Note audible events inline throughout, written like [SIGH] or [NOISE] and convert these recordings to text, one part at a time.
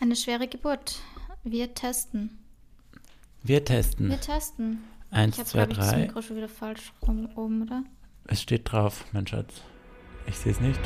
Eine schwere Geburt. Wir testen. Wir testen. Wir testen. Eins, ich habe, zwei, glaube ich, das drei. Mikro schon wieder falsch rum oben, oder? Es steht drauf, mein Schatz. Ich sehe es nicht.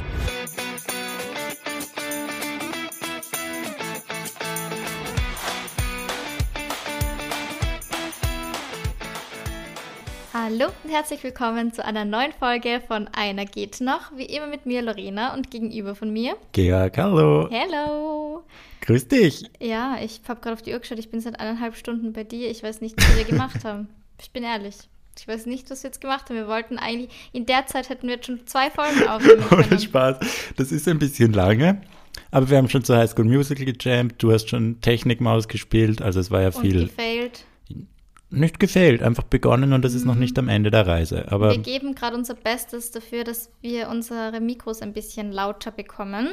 Hallo und herzlich willkommen zu einer neuen Folge von Einer geht noch. Wie immer mit mir, Lorena, und gegenüber von mir. Georg, hallo. Hello! Grüß dich. Ja, ich habe gerade auf die Uhr geschaut. Ich bin seit eineinhalb Stunden bei dir. Ich weiß nicht, was wir gemacht haben. [LAUGHS] Ich bin ehrlich. Ich weiß nicht, was wir jetzt gemacht haben. Wir wollten eigentlich, in der Zeit hätten wir jetzt schon zwei Folgen aufnehmen [LAUGHS] Ohne. Spaß. Das ist ein bisschen lange. Aber wir haben schon zu High School Musical gejammt. Du hast schon Technikmaus gespielt. Also es war ja Und viel. gefailt. Nicht gefehlt, einfach begonnen und das ist noch nicht am Ende der Reise. Aber Wir geben gerade unser Bestes dafür, dass wir unsere Mikros ein bisschen lauter bekommen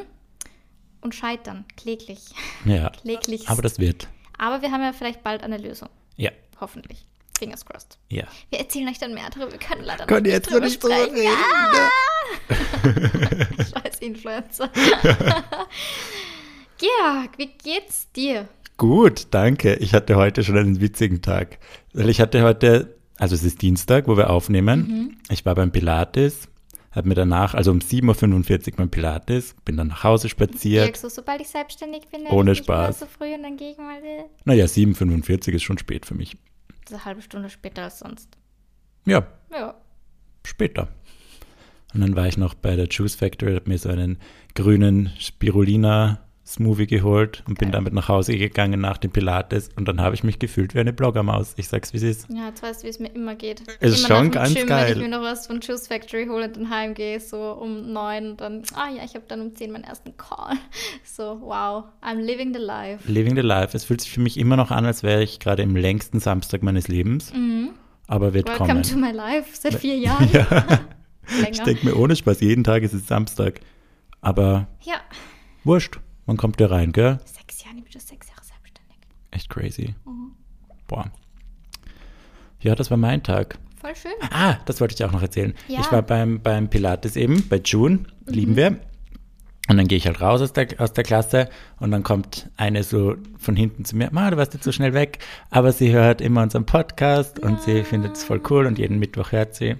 und scheitern. Kläglich. ja. [LAUGHS] Kläglich. Aber das wird. Aber wir haben ja vielleicht bald eine Lösung. Ja. Hoffentlich. Fingers crossed. Ja. Wir erzählen euch dann mehr darüber. Wir können leider noch nicht jetzt drüber nicht drüber sprechen. reden. Ah! [LAUGHS] [LAUGHS] Scheiß Influencer. Georg, wie geht's dir? Gut, danke. Ich hatte heute schon einen witzigen Tag. Weil ich hatte heute, also es ist Dienstag, wo wir aufnehmen. Ich war beim Pilates, habe mir danach, also um 7.45 Uhr beim Pilates, bin dann nach Hause spaziert. Georg, so, sobald ich selbstständig bin, Ohne Spaß. so früh und dann gehe ich mal Naja, 7.45 Uhr ist schon spät für mich. so eine halbe Stunde später als sonst. Ja, Ja. später. Und dann war ich noch bei der Juice Factory, habe mir so einen grünen Spirulina Smoothie geholt und bin Geil. damit nach Hause gegangen nach dem Pilates und dann habe ich mich gefühlt wie eine Bloggermaus. Ich sag's, wie es ist. Ja, jetzt weißt du, wie es mir immer geht. Ist immer schon ganz Gym, geil. Wenn ich mir noch was von Juice Factory hole und dann heimgehe, so um neun, dann, ah ja, ich habe dann um zehn meinen ersten Call. [LAUGHS] So, wow, I'm living the life. Living the Life. Es fühlt sich für mich immer noch an, als wäre ich gerade im längsten Samstag meines Lebens. Aber wird Mhm. Welcome kommen. to my life, seit vier [LAUGHS] Jahren. ja, [LAUGHS] ich denke mir ohne Spaß, jeden Tag ist es Samstag. Aber Ja, wurscht, man kommt da rein, gell? sechs Jahre, ich bin schon sechs Jahre selbstständig. Echt crazy. Mhm. Boah. Ja, das war mein Tag. Voll schön. Ah, das wollte ich dir auch noch erzählen. Ja. Mhm. Ich war beim, beim Pilates eben, bei June, lieben wir. Und dann gehe ich halt raus aus der, aus der Klasse und dann kommt eine so von hinten zu mir, Ma, du warst jetzt so schnell weg, aber sie hört immer unseren Podcast und sie findet es voll cool und jeden Mittwoch hört sie.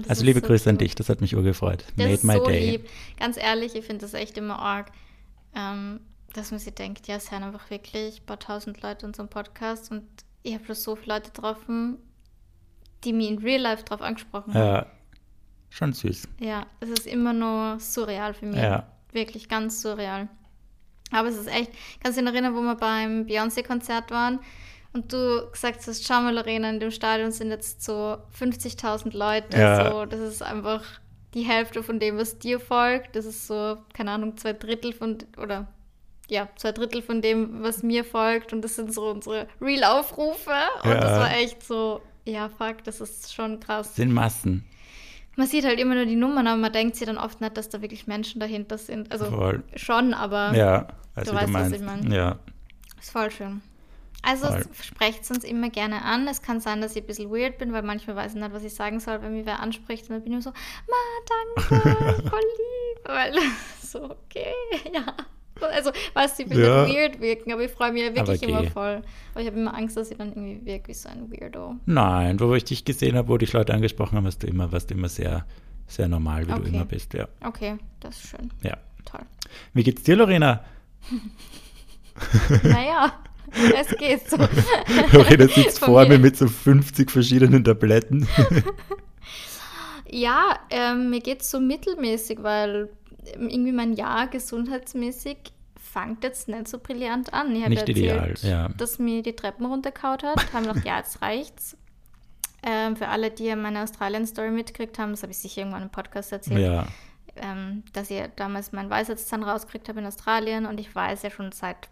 Das also liebe so Grüße an cute. dich, das hat mich urgefreut. Das Made ist my so day. lieb. Ganz ehrlich, ich finde das echt immer arg, ähm, dass man sich denkt, ja, es sind einfach wirklich ein paar tausend Leute unseren Podcast und ich habe schon so viele Leute getroffen, die mich in Real Life drauf angesprochen haben. Ja, schon süß. Ja, es ist immer nur surreal für mich. Ja. Wirklich ganz surreal. Aber es ist echt, kannst du dich erinnern, wo wir beim Beyoncé-Konzert waren und du gesagt hast, schau mal, Lorena, in dem Stadion sind jetzt so 50.000 Leute. Ja. So, das ist einfach die Hälfte von dem, was dir folgt. Das ist so, keine Ahnung, zwei Drittel von, oder ja, zwei Drittel von dem, was mir folgt. Und das sind so unsere Real-Aufrufe. Und Ja. das war echt so, ja, fuck, das ist schon krass. Sind Massen. Man sieht halt immer nur die Nummern, aber man denkt sich dann oft nicht, dass da wirklich Menschen dahinter sind. Also Voll. schon, aber Ja, also Du du, weißt, was meinst. ich mein. Ja, ist voll schön. Also sprecht es uns immer gerne an. Es kann sein, dass ich ein bisschen weird bin, weil manchmal weiß ich nicht, was ich sagen soll, wenn mich wer anspricht. Und dann bin ich immer so, Ma, danke, [LAUGHS] voll lieb. Weil [LAUGHS] so, okay, [LAUGHS] ja. Also, weißt du, ich will Ja. weird wirken, aber ich freue mich ja wirklich Aber immer voll. Aber ich habe immer Angst, dass ich dann irgendwie wirke wie so ein Weirdo. Nein, wo ich dich gesehen habe, wo dich Leute angesprochen haben, warst du immer, warst du immer sehr, sehr normal, wie Okay. du immer bist. Ja. Okay, das ist schön. ja. Toll. Wie geht's dir, Lorena? Naja, [LAUGHS] es geht so. [LAUGHS] Lorena sitzt Von vor mir. mir mit so 50 verschiedenen Tabletten. [LAUGHS] Ja, ähm, mir geht es so mittelmäßig, weil ähm, irgendwie mein Jahr gesundheitsmäßig fängt jetzt nicht so brillant an. Ich habe Nicht ideal, ja. dass mir die Treppen runtergehauen hat. haben gedacht, ja, jetzt reicht's. Ähm, für alle, die meine Australien-Story mitgekriegt haben, das habe ich sicher irgendwann im Podcast erzählt, ja, ähm, dass ich damals meinen Weisheitszahn rausgekriegt habe in Australien und ich weiß ja schon seit,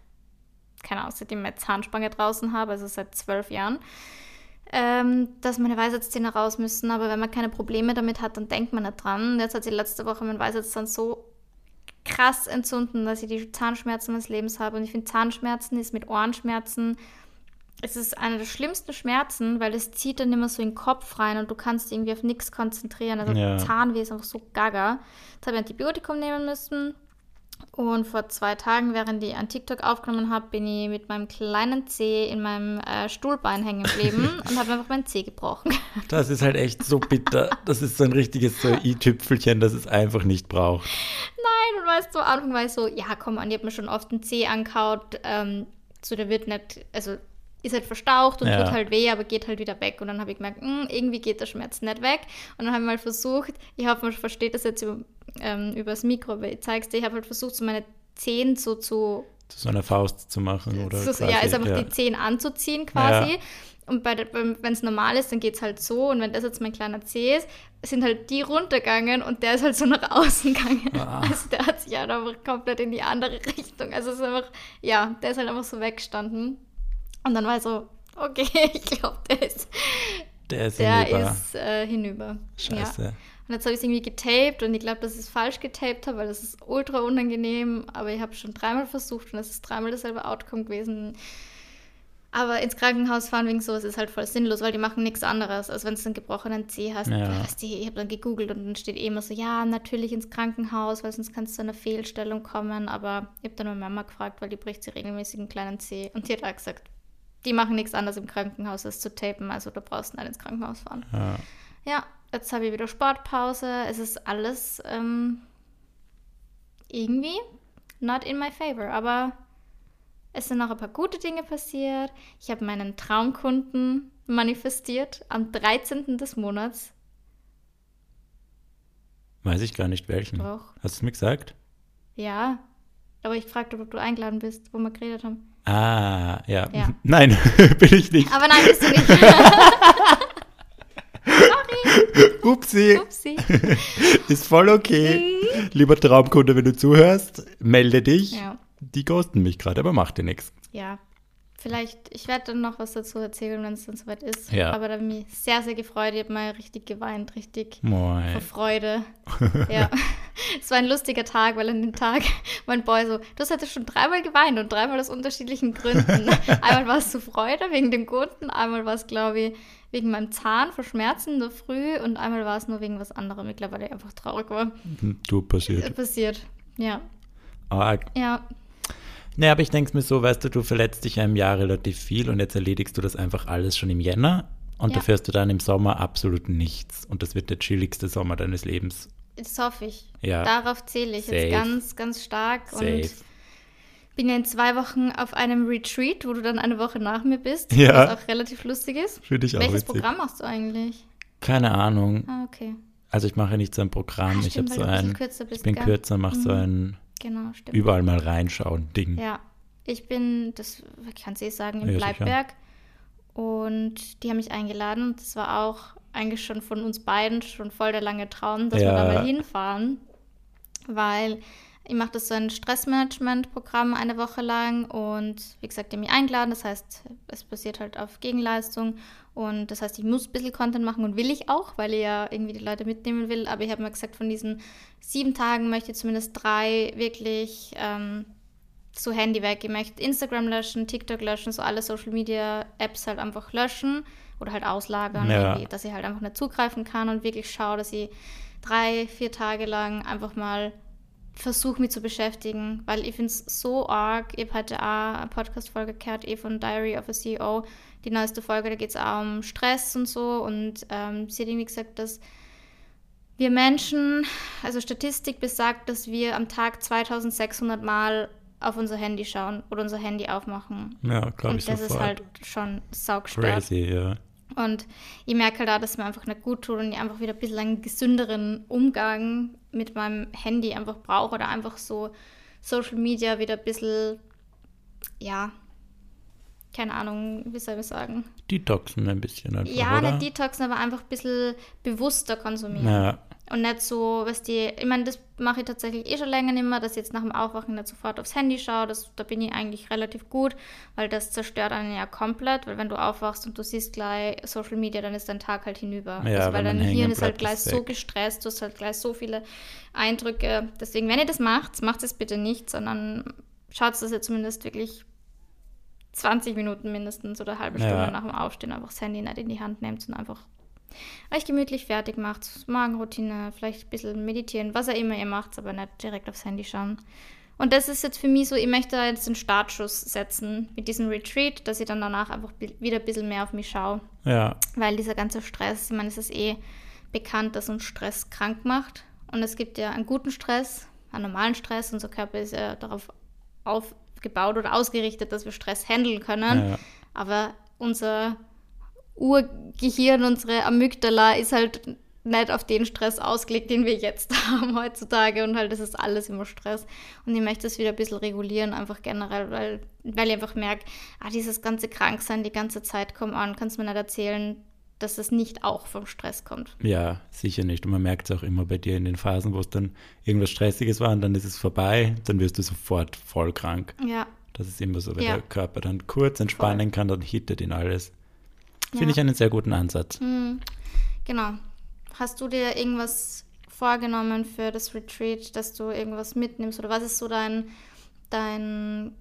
keine Ahnung, seitdem ich meine Zahnspange draußen habe, also seit zwölf Jahren, ähm, dass meine Weisheitszähne raus müssen, aber wenn man keine Probleme damit hat, dann denkt man nicht dran. Jetzt hat sich letzte Woche mein Weisheitszahn so krass entzünden, dass ich die Zahnschmerzen meines Lebens habe und ich finde Zahnschmerzen ist mit Ohrenschmerzen es ist einer der schlimmsten Schmerzen, weil es zieht dann immer so in den Kopf rein und du kannst dich irgendwie auf nichts konzentrieren. Also Ja. Zahnweh ist einfach so gaga. Jetzt habe ich Antibiotikum nehmen müssen. Und vor zwei Tagen, während ich an TikTok aufgenommen habe, bin ich mit meinem kleinen Zeh in meinem äh, Stuhlbein hängen geblieben [LAUGHS] und habe einfach meinen Zeh gebrochen. [LAUGHS] Das ist halt echt so bitter. Das ist so ein richtiges so i-Tüpfelchen, das es einfach nicht braucht. Nein, und weißt du, am Anfang war ich so, ja komm an, ich habe mir schon oft einen Zeh angehaut. Ähm, so, der wird nicht, also ist halt verstaucht und Ja. tut halt weh, aber geht halt wieder weg. Und dann habe ich gemerkt, "Hm, irgendwie geht der Schmerz nicht weg. Und dann habe ich mal versucht, ich hoffe, man versteht das jetzt über, ähm, übers Mikro, aber ich zeig's dir, ich habe halt versucht, so meine Zehen so zu, Zu so einer Faust zu machen oder so, quasi, ja, ist einfach ja. die Zehen anzuziehen quasi. Ja. Und wenn es normal ist, dann geht es halt so. Und wenn das jetzt mein kleiner Zeh ist, sind halt die runtergegangen und der ist halt so [LAUGHS] nach außen gegangen. Ah. Also der hat sich halt einfach komplett in die andere [LAUGHS] Richtung. Also es ist einfach, ja, der ist halt einfach so weggestanden. Und dann war ich so, okay, [LAUGHS] ich glaube, der ist, Der ist der hinüber. ist äh, hinüber. Ja. Scheiße. Und jetzt habe ich es irgendwie getaped und ich glaube, dass ich es falsch getaped habe, weil das ist ultra unangenehm. Aber ich habe schon dreimal versucht und es ist dreimal dasselbe Outcome gewesen. Aber ins Krankenhaus fahren wegen sowas ist halt voll sinnlos, weil die machen nichts anderes, als wenn du einen gebrochenen Zeh hast. Ja. Weißt du, ich habe dann gegoogelt und dann steht eh immer so, ja, natürlich ins Krankenhaus, weil sonst kannst du zu einer Fehlstellung kommen. Aber ich habe dann meine Mama gefragt, weil die bricht sie regelmäßig einen kleinen Zeh. Und die hat auch gesagt, die machen nichts anderes im Krankenhaus, als zu tapen. Also du brauchst nicht ins Krankenhaus fahren. Ja. Ja, jetzt habe ich wieder Sportpause. Es ist alles ähm, irgendwie not in my favor, aber es sind noch ein paar gute Dinge passiert. Ich habe meinen Traumkunden manifestiert am 13. des Monats. Weiß ich gar nicht welchen. Doch. Hast du es mir gesagt? Ja, aber ich fragte, ob du eingeladen bist, wo wir geredet haben. Ah, ja. Ja. [LAUGHS] Nein, [LAUGHS] bin ich nicht. Aber nein, bist du nicht. [LAUGHS] Upsi. Upsi. Ist voll okay. Lieber Traumkunde, wenn du zuhörst, melde dich. Ja. Die ghosten mich gerade, aber macht dir nichts. Ja, vielleicht, ich werde dann noch was dazu erzählen, wenn es dann soweit ist. Ja. Aber da habe ich mich sehr, sehr gefreut. Ich habe mal richtig geweint, richtig vor Moin. Freude. [LAUGHS] ja. Es war ein lustiger Tag, weil an dem Tag [LAUGHS] mein Boy so, du hast heute schon dreimal geweint und dreimal aus unterschiedlichen Gründen. [LAUGHS] einmal war es zu Freude wegen dem Kunden, einmal war es, glaube ich, wegen meinem Zahn vor Schmerzen in der Früh und einmal war es nur wegen was anderem. Ich glaube, weil er einfach traurig war. Du Äh, passiert. Passiert. Ja. Ah, Ja. Nee, aber ich denke mir so, weißt du, du verletzt dich ja im Jahr relativ viel und jetzt erledigst du das einfach alles schon im Jänner und Ja. dafür hast du dann im Sommer absolut nichts und das wird der chilligste Sommer deines Lebens. Das hoffe ich. Ja. Darauf zähle ich Safe. jetzt ganz, ganz stark. Safe. Und bin ja in zwei Wochen auf einem Retreat, wo du dann eine Woche nach mir bist, Ja. was auch relativ lustig ist. Für dich auch Welches witzig. Programm machst du eigentlich? Keine Ahnung. Ah, okay. Also ich mache nicht so ein Programm, Ah, ich habe stimmt, so du ein ich bin gell? kürzer, mache so Mhm. ein Genau, stimmt. überall mal reinschauen Ding. Ja, ich bin, das kann es eh sagen, in Ja. Bleibberg. Und die haben mich eingeladen und das war auch eigentlich schon von uns beiden schon voll der lange Traum, dass wir Ja. da mal hinfahren. Weil ich mache das so ein Stressmanagement-Programm eine Woche lang und wie gesagt, die haben mich eingeladen. Das heißt, es basiert halt auf Gegenleistung und das heißt, ich muss ein bisschen Content machen und will ich auch, weil ich ja irgendwie die Leute mitnehmen will. Aber ich habe mir gesagt, von diesen sieben Tagen möchte ich zumindest drei wirklich ähm, so Handy weg. Ich möchte Instagram löschen, TikTok löschen, so alle Social Media Apps halt einfach löschen oder halt auslagern, Ja. dass ich halt einfach nicht zugreifen kann und wirklich schaue, dass ich drei, vier Tage lang einfach mal versuche, mich zu beschäftigen, weil ich finde es so arg. Ich habe heute auch eine Podcast-Folge gehört, eh von Diary of a CEO, die neueste Folge, da geht es auch um Stress und so und ähm, sie hat irgendwie gesagt, dass wir Menschen, also Statistik besagt, dass wir am Tag 2600 Mal auf unser Handy schauen oder unser Handy aufmachen. Ja, glaube ich Und das sofort. ist halt schon saugstört. Crazy, ja. Und ich merke halt auch, dass es mir einfach nicht gut tut und ich einfach wieder ein bisschen einen gesünderen Umgang mit meinem Handy einfach brauche oder einfach so Social Media wieder ein bisschen, ja, keine Ahnung, wie soll ich sagen. Detoxen ein bisschen einfach, Ja, oder? nicht Detoxen, aber einfach ein bisschen bewusster konsumieren. Ja, Und nicht so, was die, ich meine, das mache ich tatsächlich eh schon länger nicht mehr, dass ich jetzt nach dem Aufwachen nicht sofort aufs Handy schaue. Das, da bin ich eigentlich relativ gut, weil das zerstört einen ja komplett, weil wenn du aufwachst und du siehst gleich Social Media, dann ist dein Tag halt hinüber. Ja, also, weil dein Hirn ist halt gleich so gestresst, du hast halt gleich so viele Eindrücke. Deswegen, wenn ihr das macht, macht es bitte nicht, sondern schaut, dass ihr zumindest wirklich 20 Minuten mindestens oder eine halbe Ja. Stunde nach dem Aufstehen einfach das Handy nicht in die Hand nehmt und einfach euch gemütlich fertig macht, Magenroutine, vielleicht ein bisschen meditieren, was auch immer ihr macht, aber nicht direkt aufs Handy schauen. Und das ist jetzt für mich so, ich möchte da jetzt einen Startschuss setzen mit diesem Retreat, dass ich dann danach einfach wieder ein bisschen mehr auf mich schaue. Ja. Weil dieser ganze Stress, ich meine, es ist eh bekannt, dass uns Stress krank macht. Und es gibt ja einen guten Stress, einen normalen Stress. Unser Körper ist ja darauf aufgebaut oder ausgerichtet, dass wir Stress handeln können. Ja. Aber unser Urgehirn, unsere Amygdala ist halt nicht auf den Stress ausgelegt, den wir jetzt [LAUGHS] haben heutzutage. Und halt, das ist alles immer Stress. Und ich möchte es wieder ein bisschen regulieren, einfach generell, weil, weil ich einfach merke, ah, dieses ganze Kranksein die ganze Zeit, komm an, kannst du mir nicht erzählen, dass es nicht auch vom Stress kommt. Ja, sicher nicht. Und man merkt es auch immer bei dir in den Phasen, wo es dann irgendwas Stressiges war und dann ist es vorbei, dann wirst du sofort voll krank. Ja. Das ist immer so, wenn Ja. der Körper dann kurz entspannen kann, dann hittet ihn alles. Finde Ja. ich einen sehr guten Ansatz. Hm, genau. Hast du dir irgendwas vorgenommen für das Retreat, dass du irgendwas mitnimmst? Oder was ist so dein, dein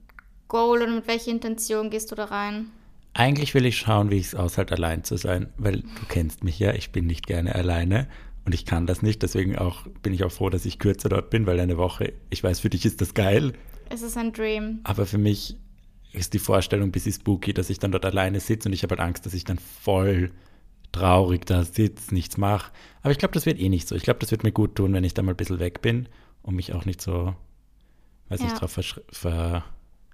Goal oder mit welcher Intention gehst du da rein? Eigentlich will ich schauen, wie ich es aushalte, allein zu sein, weil du kennst mich ja, ich bin nicht gerne alleine und ich kann das nicht. Deswegen auch bin ich auch froh, dass ich kürzer dort bin, weil eine Woche, ich weiß, für dich ist das geil, Es ist ein Dream. aber für mich ist die Vorstellung ein bisschen spooky, dass ich dann dort alleine sitze und ich habe halt Angst, dass ich dann voll traurig da sitze, nichts mache. Aber ich glaube, das wird eh nicht so. Ich glaube, das wird mir gut tun, wenn ich da mal ein bisschen weg bin und mich auch nicht so, weiß Ja. nicht, drauf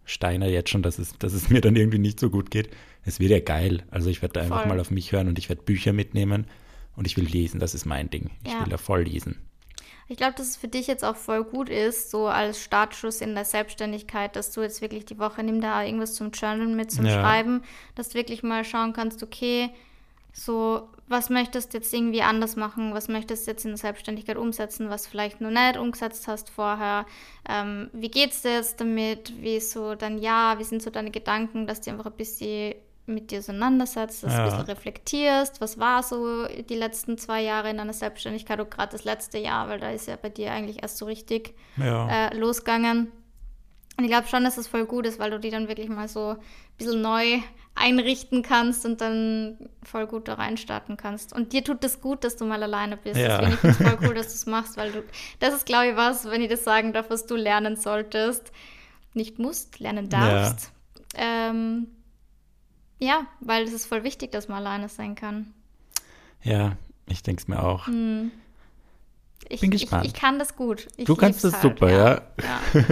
versteiner jetzt schon, dass es, dass es [LAUGHS] mir dann irgendwie nicht so gut geht. Es wird ja geil. Also ich werde da einfach Voll. mal auf mich hören und ich werde Bücher mitnehmen und ich will lesen. Das ist mein Ding. Ich Ja. will da voll lesen. Ich glaube, dass es für dich jetzt auch voll gut ist, so als Startschuss in der Selbstständigkeit, dass du jetzt wirklich die Woche nimm da irgendwas zum Journalen mit, zum Ja. Schreiben, dass du wirklich mal schauen kannst, okay, so, was möchtest du jetzt irgendwie anders machen, was möchtest du jetzt in der Selbstständigkeit umsetzen, was vielleicht noch nicht umgesetzt hast vorher, ähm, wie geht's dir jetzt damit, wie ist so dein Jahr, wie sind so deine Gedanken, dass du einfach ein bisschen mit dir auseinandersetzt, dass du Ja. ein bisschen reflektierst, was war so die letzten zwei Jahre in deiner Selbstständigkeit und gerade das letzte Jahr, weil da ist ja bei dir eigentlich erst so richtig Ja. äh, losgegangen. Und ich glaube schon, dass es voll gut ist, weil du die dann wirklich mal so ein bisschen neu einrichten kannst und dann voll gut da reinstarten kannst. Und dir tut es gut, dass du mal alleine bist. Ja. Deswegen finde ich es voll cool, dass du es machst, weil du, das ist, glaube ich, was, wenn ich das sagen darf, was du lernen solltest. Nicht musst, lernen darfst. Ähm, ja, weil es ist voll wichtig, dass man alleine sein kann. ja, ich denke es mir auch. Hm. Ich, Bin gespannt. Ich, ich kann das gut. Ich Du kannst das super, ja. ja.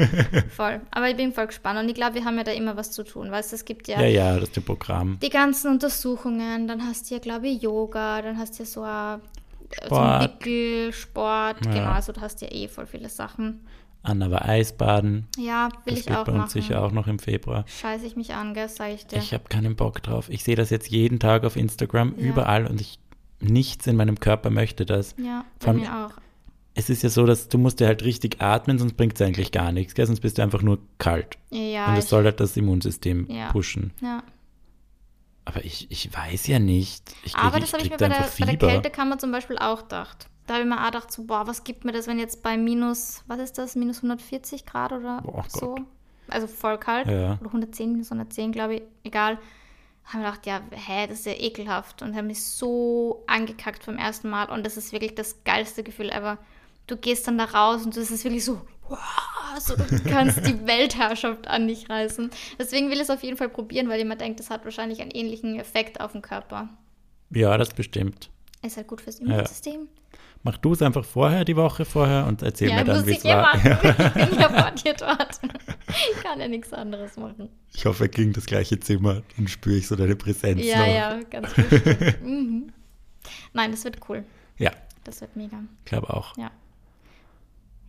[LAUGHS] Voll. Aber ich bin voll gespannt und ich glaube, wir haben ja da immer was zu tun. Weißt du, es gibt ja, Ja, ja, das ist das Programm. die ganzen Untersuchungen, dann hast du ja, glaube ich, Yoga, dann hast du ja so ein so Sport. ein Wickel, Sport, Ja. genau, also du hast ja eh voll viele Sachen. Anna war Eisbaden. Ja, will das ich auch bei uns machen. sicher auch noch im Februar. Scheiße ich mich an, gell, sag ich dir. Ich habe keinen Bock drauf. Ich sehe das jetzt jeden Tag auf Instagram, Ja. überall und ich nichts in meinem Körper möchte das. ja, bei mir auch. Es ist ja so, dass du musst ja halt richtig atmen, sonst bringt es eigentlich gar nichts, gell? sonst bist du einfach nur kalt. Ja, und es soll halt das Immunsystem Ja. pushen. ja. Aber ich, ich weiß ja nicht. Ich krieg, Aber das habe ich mir bei der, bei der. Kältekammer zum Beispiel auch gedacht. Da habe ich mir auch gedacht, so, boah, was gibt mir das, wenn jetzt bei minus, was ist das, minus 140 Grad oder Boah, so? Gott. Also voll kalt. Ja. Oder 110, minus 110, glaube ich. Egal. Habe mir gedacht, ja, hä, das ist ja ekelhaft. Und habe mich so angekackt vom ersten Mal. Und das ist wirklich das geilste Gefühl ever. Du gehst dann da raus und es ist wirklich so, wow, so, du kannst die [LAUGHS] Weltherrschaft an dich reißen. Deswegen will ich es auf jeden Fall probieren, weil jemand denkt, das hat wahrscheinlich einen ähnlichen Effekt auf den Körper. Ja, das bestimmt. Ist halt gut fürs Immunsystem. Mach du es einfach vorher, die Woche vorher und erzähl mir dann, wie ich es ja war. machen. [LAUGHS] Ich bin ja vor dir dort. Ich kann ja nichts anderes machen. Ich hoffe, er ging das gleiche Zimmer. Dann spüre ich so deine Präsenz Ja, noch. ja, ganz bestimmt. mhm. Nein, das wird cool. Ja, Das wird mega. glaube auch. Ja.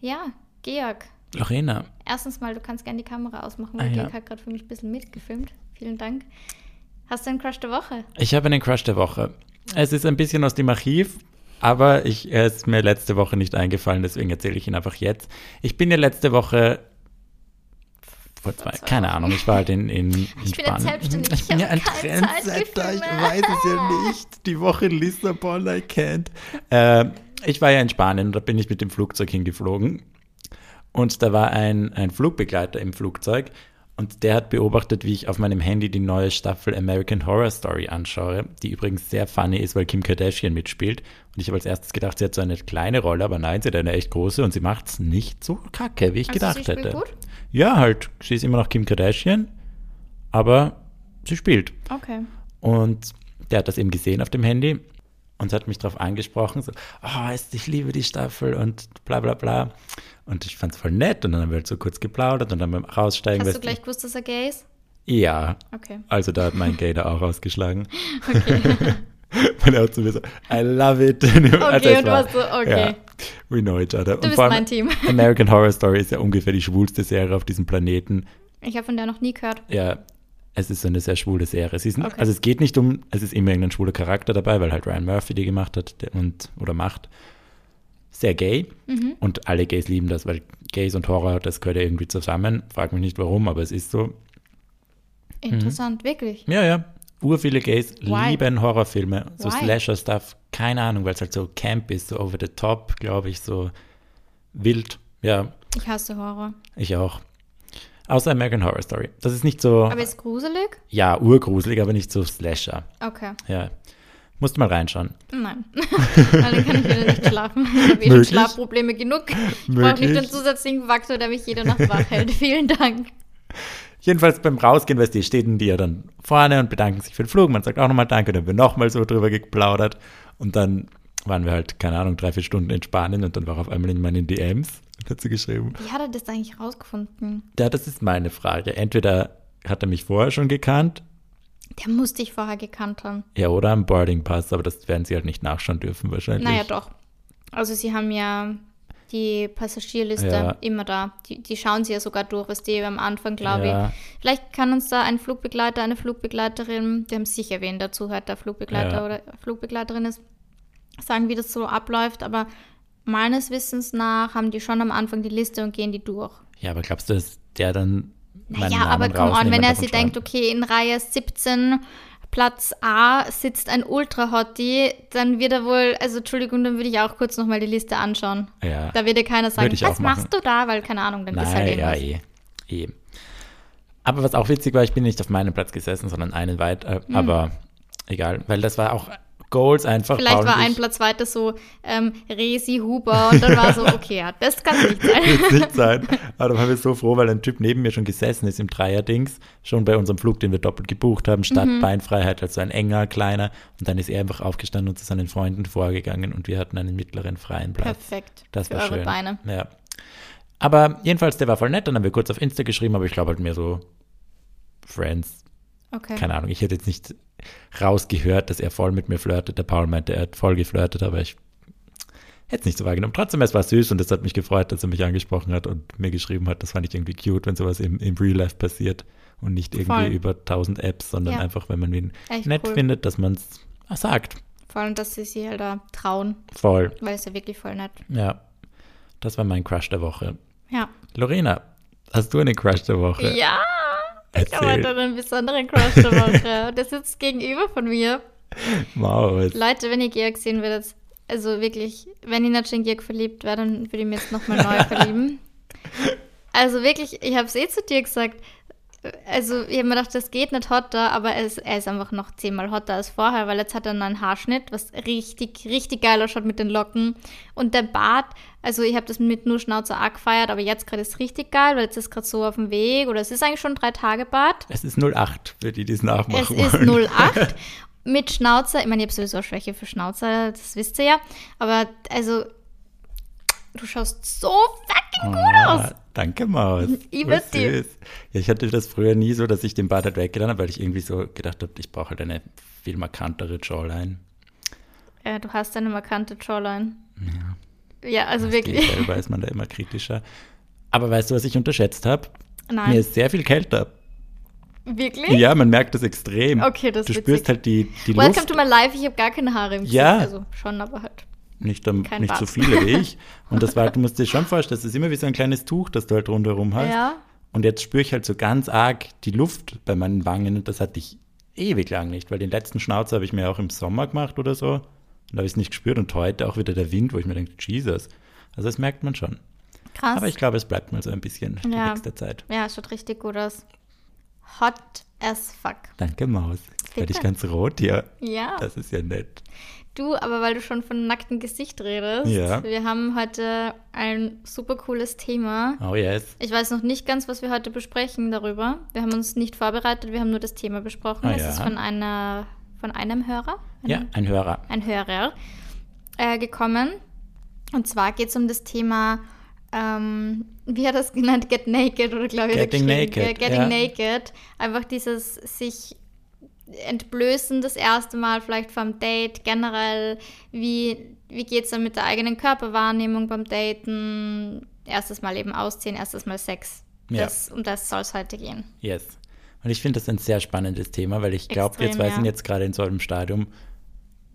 Ja, Georg. Lorena, Erstens mal, du kannst gerne die Kamera ausmachen, Ah, weil ja. Georg hat gerade für mich ein bisschen mitgefilmt. Vielen Dank. Hast du einen Crush der Woche? ich habe einen Crush der Woche. Es ist ein bisschen aus dem Archiv, aber ich, er ist mir letzte Woche nicht eingefallen, deswegen erzähle ich ihn einfach jetzt. Ich bin ja letzte Woche vor zwei, keine. Ahnung, ich war halt in, in, in Ich bin jetzt Spanien. selbstständig, Ich ich bin ja habe ein keine Zeit Trendsetter, ich weiß es ja nicht. Die Woche Lissabon, I can't. Äh, ich war ja in Spanien und da bin ich mit dem Flugzeug hingeflogen. Und da war ein, ein Flugbegleiter im Flugzeug und der hat beobachtet, wie ich auf meinem Handy die neue Staffel American Horror Story anschaue, die übrigens sehr funny ist, weil Kim Kardashian mitspielt. Und ich habe als erstes gedacht, sie hat so eine kleine Rolle, aber nein, sie hat eine echt große und sie macht es nicht so kacke, wie ich Also, sie gedacht spielt hätte. gut? Ja, halt, sie ist immer noch Kim Kardashian, aber sie spielt. Okay. Und der hat das eben gesehen auf dem Handy und hat mich darauf angesprochen, so, oh, ich liebe die Staffel und bla bla bla. Und ich fand es voll nett und dann haben wir halt so kurz geplaudert und dann beim Raussteigen. Hast du gleich gewusst, dass er gay ist? Ja, Okay. also da hat mein Gay da auch ausgeschlagen. [LAUGHS] Okay. [LAUGHS] Weil er hat zu mir so, I love it. [LAUGHS] okay, Okay, und du warst so, okay. Ja, we know each other. Du bist mein Team. American Horror Story ist ja ungefähr die schwulste Serie auf diesem Planeten. Ich habe von der noch nie gehört. Ja, es ist so eine sehr schwule Serie. Ist, Okay. Also es geht nicht um, es ist immer irgendein schwuler Charakter dabei, weil halt Ryan Murphy die gemacht hat und oder macht. Sehr gay Mhm. und alle Gays lieben das, weil Gays und Horror, das gehört ja irgendwie zusammen. Frag mich nicht warum, aber es ist so. Interessant, wirklich. Ja, ja. Ur viele Gays Why? lieben Horrorfilme, so? Slasher-Stuff, keine Ahnung, weil es halt so camp ist, so over the top, glaube ich, so wild. Ja, Ich hasse Horror. ich auch. Außer American Horror Story. Das ist nicht so, Aber ist gruselig? ja, urgruselig, aber nicht so Slasher. Okay. Ja. Musst mal reinschauen. Nein. Dann [LAUGHS] kann ich wieder nicht schlafen. Ich habe eh schon? Schlafprobleme genug. Ich brauche nicht den zusätzlichen Faktor, der mich jede Nacht wach hält. Vielen Dank. Jedenfalls beim Rausgehen, weißt du, stehen die ja dann vorne und bedanken sich für den Flug. Man sagt auch nochmal Danke, dann haben wir nochmal so drüber geplaudert. Und dann waren wir halt, keine Ahnung, drei, vier Stunden in Spanien und dann war auf einmal in meinen DMs hat sie geschrieben. Wie hat er das eigentlich rausgefunden? Ja, das ist meine Frage. Entweder hat er mich vorher schon gekannt, Der muss dich vorher gekannt haben. ja, oder am Boarding Pass, aber das werden sie halt nicht nachschauen dürfen wahrscheinlich. Naja, doch. Also sie haben ja die Passagierliste Ja. immer da. Die, die schauen sie ja sogar durch, was die am Anfang, glaube Ja. ich. Vielleicht kann uns da ein Flugbegleiter, eine Flugbegleiterin, die haben sicher wen dazu hört, der Flugbegleiter Ja. oder Flugbegleiterin ist, sagen, wie das so abläuft. Aber meines Wissens nach haben die schon am Anfang die Liste und gehen die durch. Ja, aber glaubst du, dass der dann Naja, aber come on, wenn er sich denkt, okay, in Reihe 17, Platz A sitzt ein Ultra-Hottie, dann wird er wohl, also Entschuldigung, dann würde ich auch kurz nochmal die Liste anschauen. Ja. Da wird dir keiner sagen, Würde was machst du da? Weil, keine Ahnung, dann ist halt Nein, ja, eh. eh. Aber was auch witzig war, ich bin nicht auf meinem Platz gesessen, sondern einen weit, äh, aber egal, weil das war auch Goals einfach. Vielleicht Paul war ein Platz weiter so ähm, Resi Huber und dann war so, [LAUGHS] okay, ja, das kann nicht sein. [LAUGHS] Wird's nicht sein. Aber da waren wir so froh, weil ein Typ neben mir schon gesessen ist im Dreierdings, schon bei unserem Flug, den wir doppelt gebucht haben, statt Mhm. Beinfreiheit, also ein enger, kleiner. Und dann ist er einfach aufgestanden und zu seinen Freunden vorgegangen und wir hatten einen mittleren freien Platz. Perfekt. Das für war eure schön. Beine. Ja. Aber jedenfalls, der war voll nett. Dann haben wir kurz auf Insta geschrieben, aber ich glaube halt mehr so Friends. Okay. Keine Ahnung. Ich hätte jetzt nicht rausgehört, dass er voll mit mir flirtet. Der Paul meinte, er hat voll geflirtet, aber ich hätte es nicht so wahrgenommen. Trotzdem, es war süß und es hat mich gefreut, dass er mich angesprochen hat und mir geschrieben hat. Das fand ich irgendwie cute, wenn sowas im, im Real Life passiert und nicht irgendwie Voll. über tausend Apps, sondern Ja. einfach, wenn man ihn Echt nett cool. findet, dass man es sagt. Vor allem, dass sie sich halt da trauen, Voll. weil es ja wirklich voll nett. Ja. Das war mein Crush der Woche. Ja. Lorena, hast du einen Crush der Woche? Ja. Ich habe heute einen besonderen Crush der Woche. [LAUGHS] Der sitzt gegenüber von mir. Maus. Leute, wenn ihr Georg sehen würdet, also wirklich, wenn ich nicht schon in Georg verliebt wäre, dann würde ich mir jetzt nochmal neu [LAUGHS] verlieben. Also wirklich, ich habe es eh zu dir gesagt. Also, ich habe mir gedacht, das geht nicht hotter, aber er ist, er ist einfach noch zehnmal hotter als vorher, weil jetzt hat er einen neuen Haarschnitt, was richtig, richtig geil ausschaut mit den Locken. Und der Bart, also ich habe das mit nur Schnauzer auch gefeiert, aber jetzt gerade ist es richtig geil, weil jetzt ist gerade so auf dem Weg, oder es ist eigentlich schon drei Tage Bart. Es ist 08, für die, die es Es nachmachen ist wollen. 08 [LAUGHS] mit Schnauzer. Ich meine, ich habe sowieso Schwäche für Schnauzer, das wisst ihr ja. Aber also, du schaust so fucking gut aus. Danke, Maus. [LAUGHS] Über dir. Ja, ich hatte das früher nie so, dass ich den Bart halt weggetan habe, weil ich irgendwie so gedacht habe, ich brauche halt eine viel markantere Jawline. Ja, du hast eine markante Jawline. Ja, ja also Als wirklich. Selber ist man da immer kritischer. Aber weißt du, was ich unterschätzt habe? Nein. Mir ist sehr viel kälter. Wirklich? Ja, man merkt das extrem. Okay, das ist Du witzig. spürst halt die, die Welcome Luft. to my life, ich habe gar keine Haare im Gesicht. Ja. Also schon, aber halt. Nicht, am- Kein nicht so viele wie ich. [LAUGHS] Und das war, du musst dir schon vorstellen, das ist immer wie so ein kleines Tuch, das du halt rundherum hast. Ja. Und jetzt spüre ich halt so ganz arg die Luft bei meinen Wangen und das hatte ich ewig lang nicht, weil den letzten Schnauzer habe ich mir auch im Sommer gemacht oder so. Und da habe ich es nicht gespürt und heute auch wieder der Wind, wo ich mir denke, Jesus. Also das merkt man schon. Krass. Aber ich glaube, es bleibt mal so ein bisschen die Ja. nächste Zeit. ja, schaut richtig gut aus. Hot as fuck. Danke, Maus. Werde ich ganz rot hier? Ja. Das ist ja nett. Du, aber weil du schon von nacktem Gesicht redest, Ja. wir haben heute ein super cooles Thema. Oh yes. Ich weiß noch nicht ganz, was wir heute besprechen darüber. Wir haben uns nicht vorbereitet, wir haben nur das Thema besprochen. Ah, es ja. ist von einer von einem Hörer, Ja, einem, ein Hörer. ein Hörer, äh, gekommen. Und zwar geht es um das Thema, ähm, wie hat er das genannt? Get naked oder glaube ich. Getting naked, Ja, Getting ja. naked. Einfach dieses sich entblößen das erste Mal vielleicht vom Date, generell, wie, wie geht es dann mit der eigenen Körperwahrnehmung beim Daten, erstes Mal eben ausziehen, erstes Mal Sex. Ja. Das, Um das soll es heute gehen. Yes. Und ich finde das ein sehr spannendes Thema, weil ich glaube, wir zwei ja. sind jetzt gerade in so einem Stadium,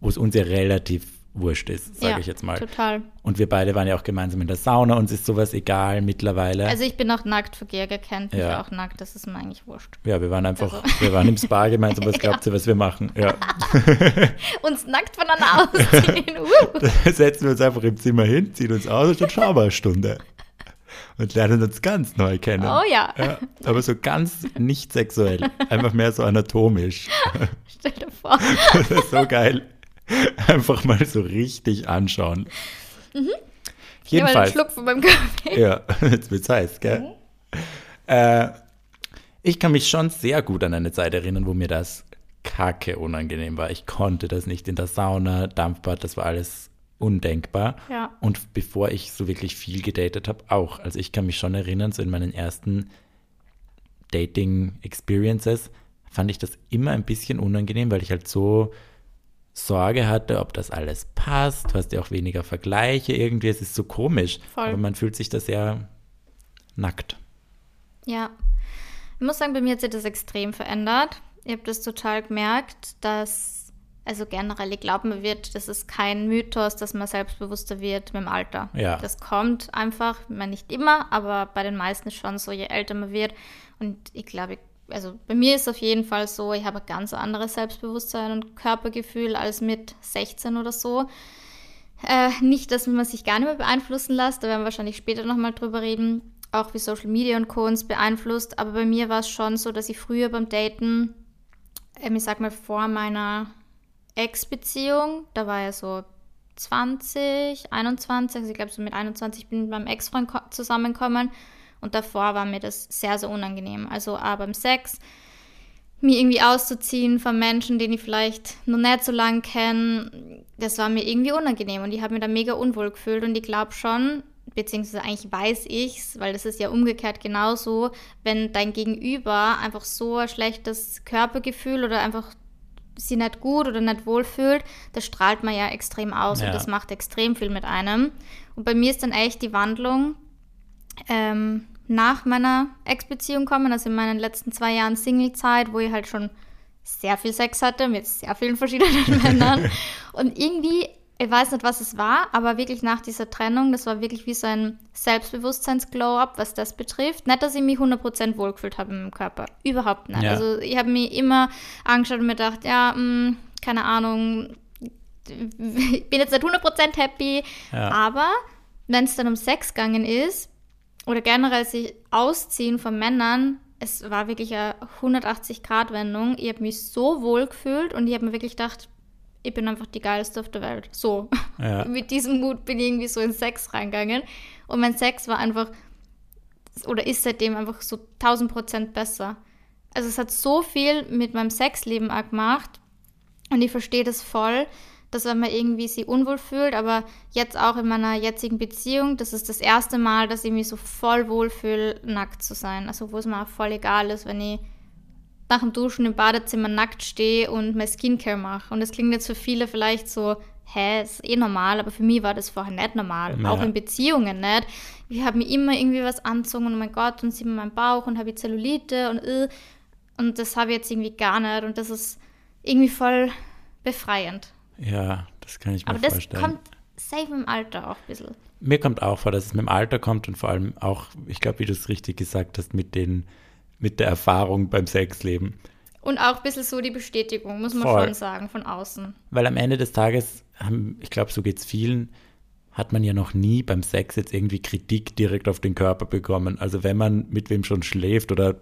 wo es uns ja relativ wurscht ist, sage ja, ich jetzt mal. total. Und wir beide waren ja auch gemeinsam in der Sauna, uns ist sowas egal mittlerweile. Also ich bin auch nackt, für Georg kennt mich Ja. auch nackt, das ist mir eigentlich wurscht. ja, wir waren einfach, Also- wir waren im Spa gemeinsam, was [LAUGHS] glaubt ihr, was wir machen? Ja. [LAUGHS] Uns nackt voneinander ausziehen. [LAUGHS] uh. Da setzen wir uns einfach im Zimmer hin, ziehen uns aus und dann schauen wir eine Stunde. Und lernen uns ganz neu kennen. Oh ja. ja. Aber so ganz nicht sexuell, einfach mehr so anatomisch. Stell dir vor. Das ist so geil. [LAUGHS] Einfach mal so richtig anschauen. Ich nehme mal einen Jedenfalls. Schluck von meinem Kaffee. Ja, [LAUGHS] jetzt wird's heiß, gell? Äh, ich kann mich schon sehr gut an eine Zeit erinnern, wo mir das kacke unangenehm war. Ich konnte das nicht in der Sauna, Dampfbad, das war alles undenkbar. Ja. Und bevor ich so wirklich viel gedatet habe, auch. Also ich kann mich schon erinnern, so in meinen ersten Dating-Experiences fand ich das immer ein bisschen unangenehm, weil ich halt so Sorge hatte, ob das alles passt. Du hast ja auch weniger Vergleiche irgendwie. Es ist so komisch. Voll. Aber man fühlt sich da sehr nackt. Ja. Ich muss sagen, bei mir hat sich das extrem verändert. Ich habe das total gemerkt, dass, also generell, ich glaube, man wird, das ist kein Mythos, dass man selbstbewusster wird mit dem Alter. Ja. Das kommt einfach, ich meine, nicht immer, aber bei den meisten schon so, je älter man wird. Und ich glaube, ich- also bei mir ist es auf jeden Fall so, ich habe ein ganz anderes Selbstbewusstsein und Körpergefühl als mit 16 oder so. Äh, nicht, dass man sich gar nicht mehr beeinflussen lässt, da werden wir wahrscheinlich später nochmal drüber reden, auch wie Social Media und Co. uns beeinflusst. Aber bei mir war es schon so, dass ich früher beim Daten, ähm, ich sag mal vor meiner Ex-Beziehung, da war ja so 20, 21, also ich glaube so mit 21 bin ich mit meinem Ex-Freund ko- zusammengekommen und davor war mir das sehr, sehr unangenehm. Also auch beim Sex, mir irgendwie auszuziehen von Menschen, den ich vielleicht noch nicht so lange kenne, das war mir irgendwie unangenehm und ich habe mich da mega unwohl gefühlt und ich glaube schon, beziehungsweise eigentlich weiß ich's, weil das ist ja umgekehrt genauso, wenn dein Gegenüber einfach so ein schlechtes Körpergefühl oder einfach sie nicht gut oder nicht wohl fühlt, das strahlt man ja extrem aus Ja. und das macht extrem viel mit einem. Und bei mir ist dann echt die Wandlung ähm, nach meiner Ex-Beziehung kommen, also in meinen letzten zwei Jahren Singlezeit, wo ich halt schon sehr viel Sex hatte mit sehr vielen verschiedenen [LAUGHS] Männern. Und irgendwie, ich weiß nicht, was es war, aber wirklich nach dieser Trennung, das war wirklich wie so ein Selbstbewusstseins-Glow-Up, was das betrifft. Nicht, dass ich mich 100% wohlgefühlt habe im Körper. Überhaupt nicht. Ja. Also ich habe mich immer angeschaut und mir gedacht, ja, mh, keine Ahnung, ich bin jetzt nicht 100% happy, Ja. aber wenn es dann um Sex gegangen ist oder generell sich ausziehen von Männern, es war wirklich eine 180-Grad-Wendung. Ich habe mich so wohl gefühlt und ich habe mir wirklich gedacht, ich bin einfach die geilste auf der Welt. So. Ja. [LAUGHS] Mit diesem Mut bin ich irgendwie so in Sex reingegangen. Und mein Sex war einfach, oder ist seitdem einfach so 1000 Prozent besser. Also es hat so viel mit meinem Sexleben auch gemacht. Und ich verstehe das voll, dass wenn man irgendwie sich unwohl fühlt, aber jetzt auch in meiner jetzigen Beziehung, das ist das erste Mal, dass ich mich so voll wohlfühle, nackt zu sein. Also wo es mir auch voll egal ist, wenn ich nach dem Duschen im Badezimmer nackt stehe und mein Skincare mache. Und das klingt jetzt für viele vielleicht so, hä, ist eh normal, aber für mich war das vorher nicht normal. Ja. Auch in Beziehungen nicht. Ich habe mir immer irgendwie was anzogen und oh mein Gott, und sieht man meinen Bauch und habe ich Zellulite und äh, und das habe ich jetzt irgendwie gar nicht und das ist irgendwie voll befreiend. Ja, das kann ich mir Aber das vorstellen. kommt safe im Alter auch ein bisschen. Mir kommt auch vor, dass es mit dem Alter kommt und vor allem auch, ich glaube, wie du es richtig gesagt hast, mit, den, mit der Erfahrung beim Sexleben. Und auch ein bisschen so die Bestätigung, muss man Voll. schon sagen, von außen. Weil am Ende des Tages, haben, ich glaube, so geht es vielen, hat man ja noch nie beim Sex jetzt irgendwie Kritik direkt auf den Körper bekommen. Also wenn man mit wem schon schläft oder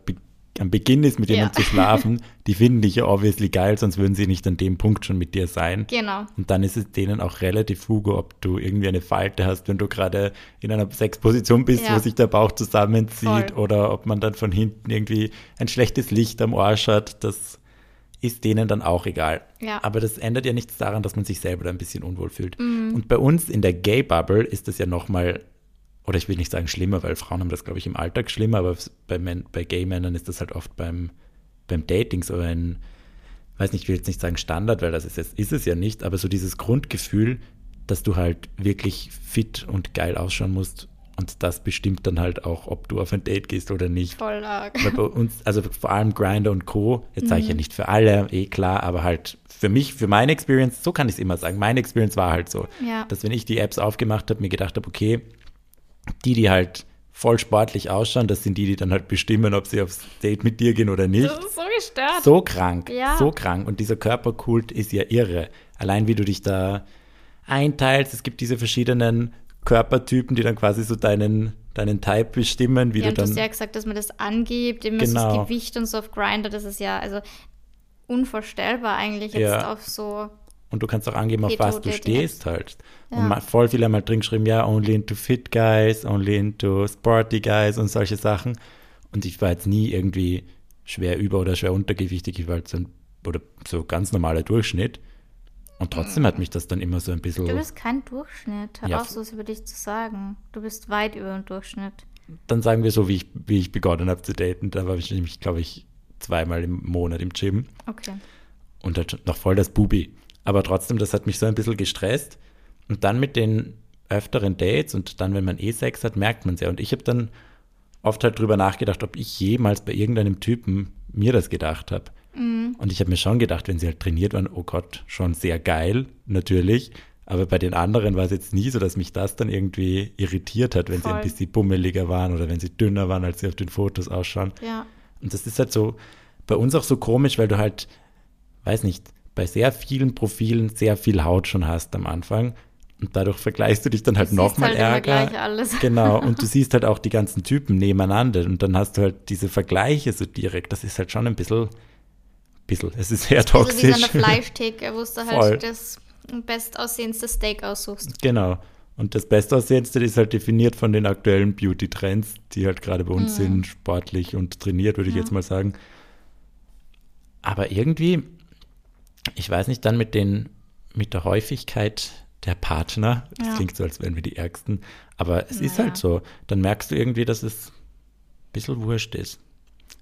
am Beginn ist, mit denen Ja. zu schlafen, die finden dich ja obviously geil, sonst würden sie nicht an dem Punkt schon mit dir sein. Genau. Und dann ist es denen auch relativ fugo, ob du irgendwie eine Falte hast, wenn du gerade in einer Sexposition bist, Ja. wo sich der Bauch zusammenzieht Voll. oder ob man dann von hinten irgendwie ein schlechtes Licht am Arsch hat. Das ist denen dann auch egal. Ja. Aber das ändert ja nichts daran, dass man sich selber da ein bisschen unwohl fühlt. Mhm. Und bei uns in der Gay-Bubble ist das ja nochmal, oder ich will nicht sagen schlimmer, weil Frauen haben das, glaube ich, im Alltag schlimmer, aber bei, Men bei Gay-Männern ist das halt oft beim, beim Dating so ein, weiß nicht, ich will jetzt nicht sagen Standard, weil das ist, es- ist es ja nicht, aber so dieses Grundgefühl, dass du halt wirklich fit und geil ausschauen musst und das bestimmt dann halt auch, ob du auf ein Date gehst oder nicht. Voll arg. Weil bei uns, also vor allem Grinder und Co., jetzt sage ich Mhm. ja nicht für alle, eh klar, aber halt für mich, für meine Experience, so kann ich es immer sagen, meine Experience war halt so, Ja. dass wenn ich die Apps aufgemacht habe, mir gedacht habe, okay, die, die halt voll sportlich ausschauen, das sind die, die dann halt bestimmen, ob sie aufs Date mit dir gehen oder nicht. Das ist so gestört. So krank, Ja. so krank. Und dieser Körperkult ist ja irre. Allein wie du dich da einteilst, es gibt diese verschiedenen Körpertypen, die dann quasi so deinen, deinen Type bestimmen, wie ja, du und du dann. hast ja gesagt, dass man das angibt, immer so Genau. das Gewicht und so auf Grinder, das ist ja also unvorstellbar eigentlich jetzt Ja. auf so. Und du kannst auch angeben, auf was du stehst halt. Ja. Und ma- voll viele haben halt drin geschrieben, ja, only into fit guys, only into sporty guys und solche Sachen. Und ich war jetzt nie irgendwie schwer über- oder schwer untergewichtig. Ich war halt so ein, oder so ganz normaler Durchschnitt. Und trotzdem hat mich das dann immer so ein bisschen. Du bist kein Durchschnitt. Hör Ja, auf, so was über dich zu sagen. Du bist weit über dem Durchschnitt. dann sagen wir so, wie ich, wie ich begonnen habe zu daten. Da war ich nämlich, glaube ich, zweimal im Monat im Gym. Okay. und halt noch voll das Bubi. Aber trotzdem, das hat mich so ein bisschen gestresst. Und dann mit den öfteren Dates und dann, wenn man eh Sex hat, merkt man es ja. Und ich habe dann oft halt drüber nachgedacht, ob ich jemals bei irgendeinem Typen mir das gedacht habe. Und ich habe mir schon gedacht, wenn sie halt trainiert waren, oh Gott, schon sehr geil, natürlich. Aber bei den anderen war es jetzt nie so, dass mich das dann irgendwie irritiert hat, wenn sie ein Voll. bisschen bummeliger waren oder wenn sie dünner waren, als sie auf den Fotos ausschauen. Ja. Und das ist halt so bei uns auch so komisch, weil du halt, weiß nicht, bei sehr vielen Profilen sehr viel Haut schon hast am Anfang. Und dadurch vergleichst du dich dann halt nochmal halt ärger. [LAUGHS] Genau, und du [LAUGHS] siehst halt auch die ganzen Typen nebeneinander und dann hast du halt diese Vergleiche so direkt. Das ist halt schon ein bisschen, bisschen es ist sehr Also wie toxisch. so eine Fleischtheke, wo du [LAUGHS] Voll. halt das bestaussehendste Steak aussuchst. Genau. Und das Bestaussehendste ist halt definiert von den aktuellen Beauty-Trends, die halt gerade bei uns sind, sportlich und trainiert, würde ich Ja. jetzt mal sagen. Aber irgendwie, ich weiß nicht, dann mit den, mit der Häufigkeit der Partner, das Ja. klingt so, als wären wir die Ärgsten, aber es ist Naja. halt so, dann merkst du irgendwie, dass es ein bisschen wurscht ist.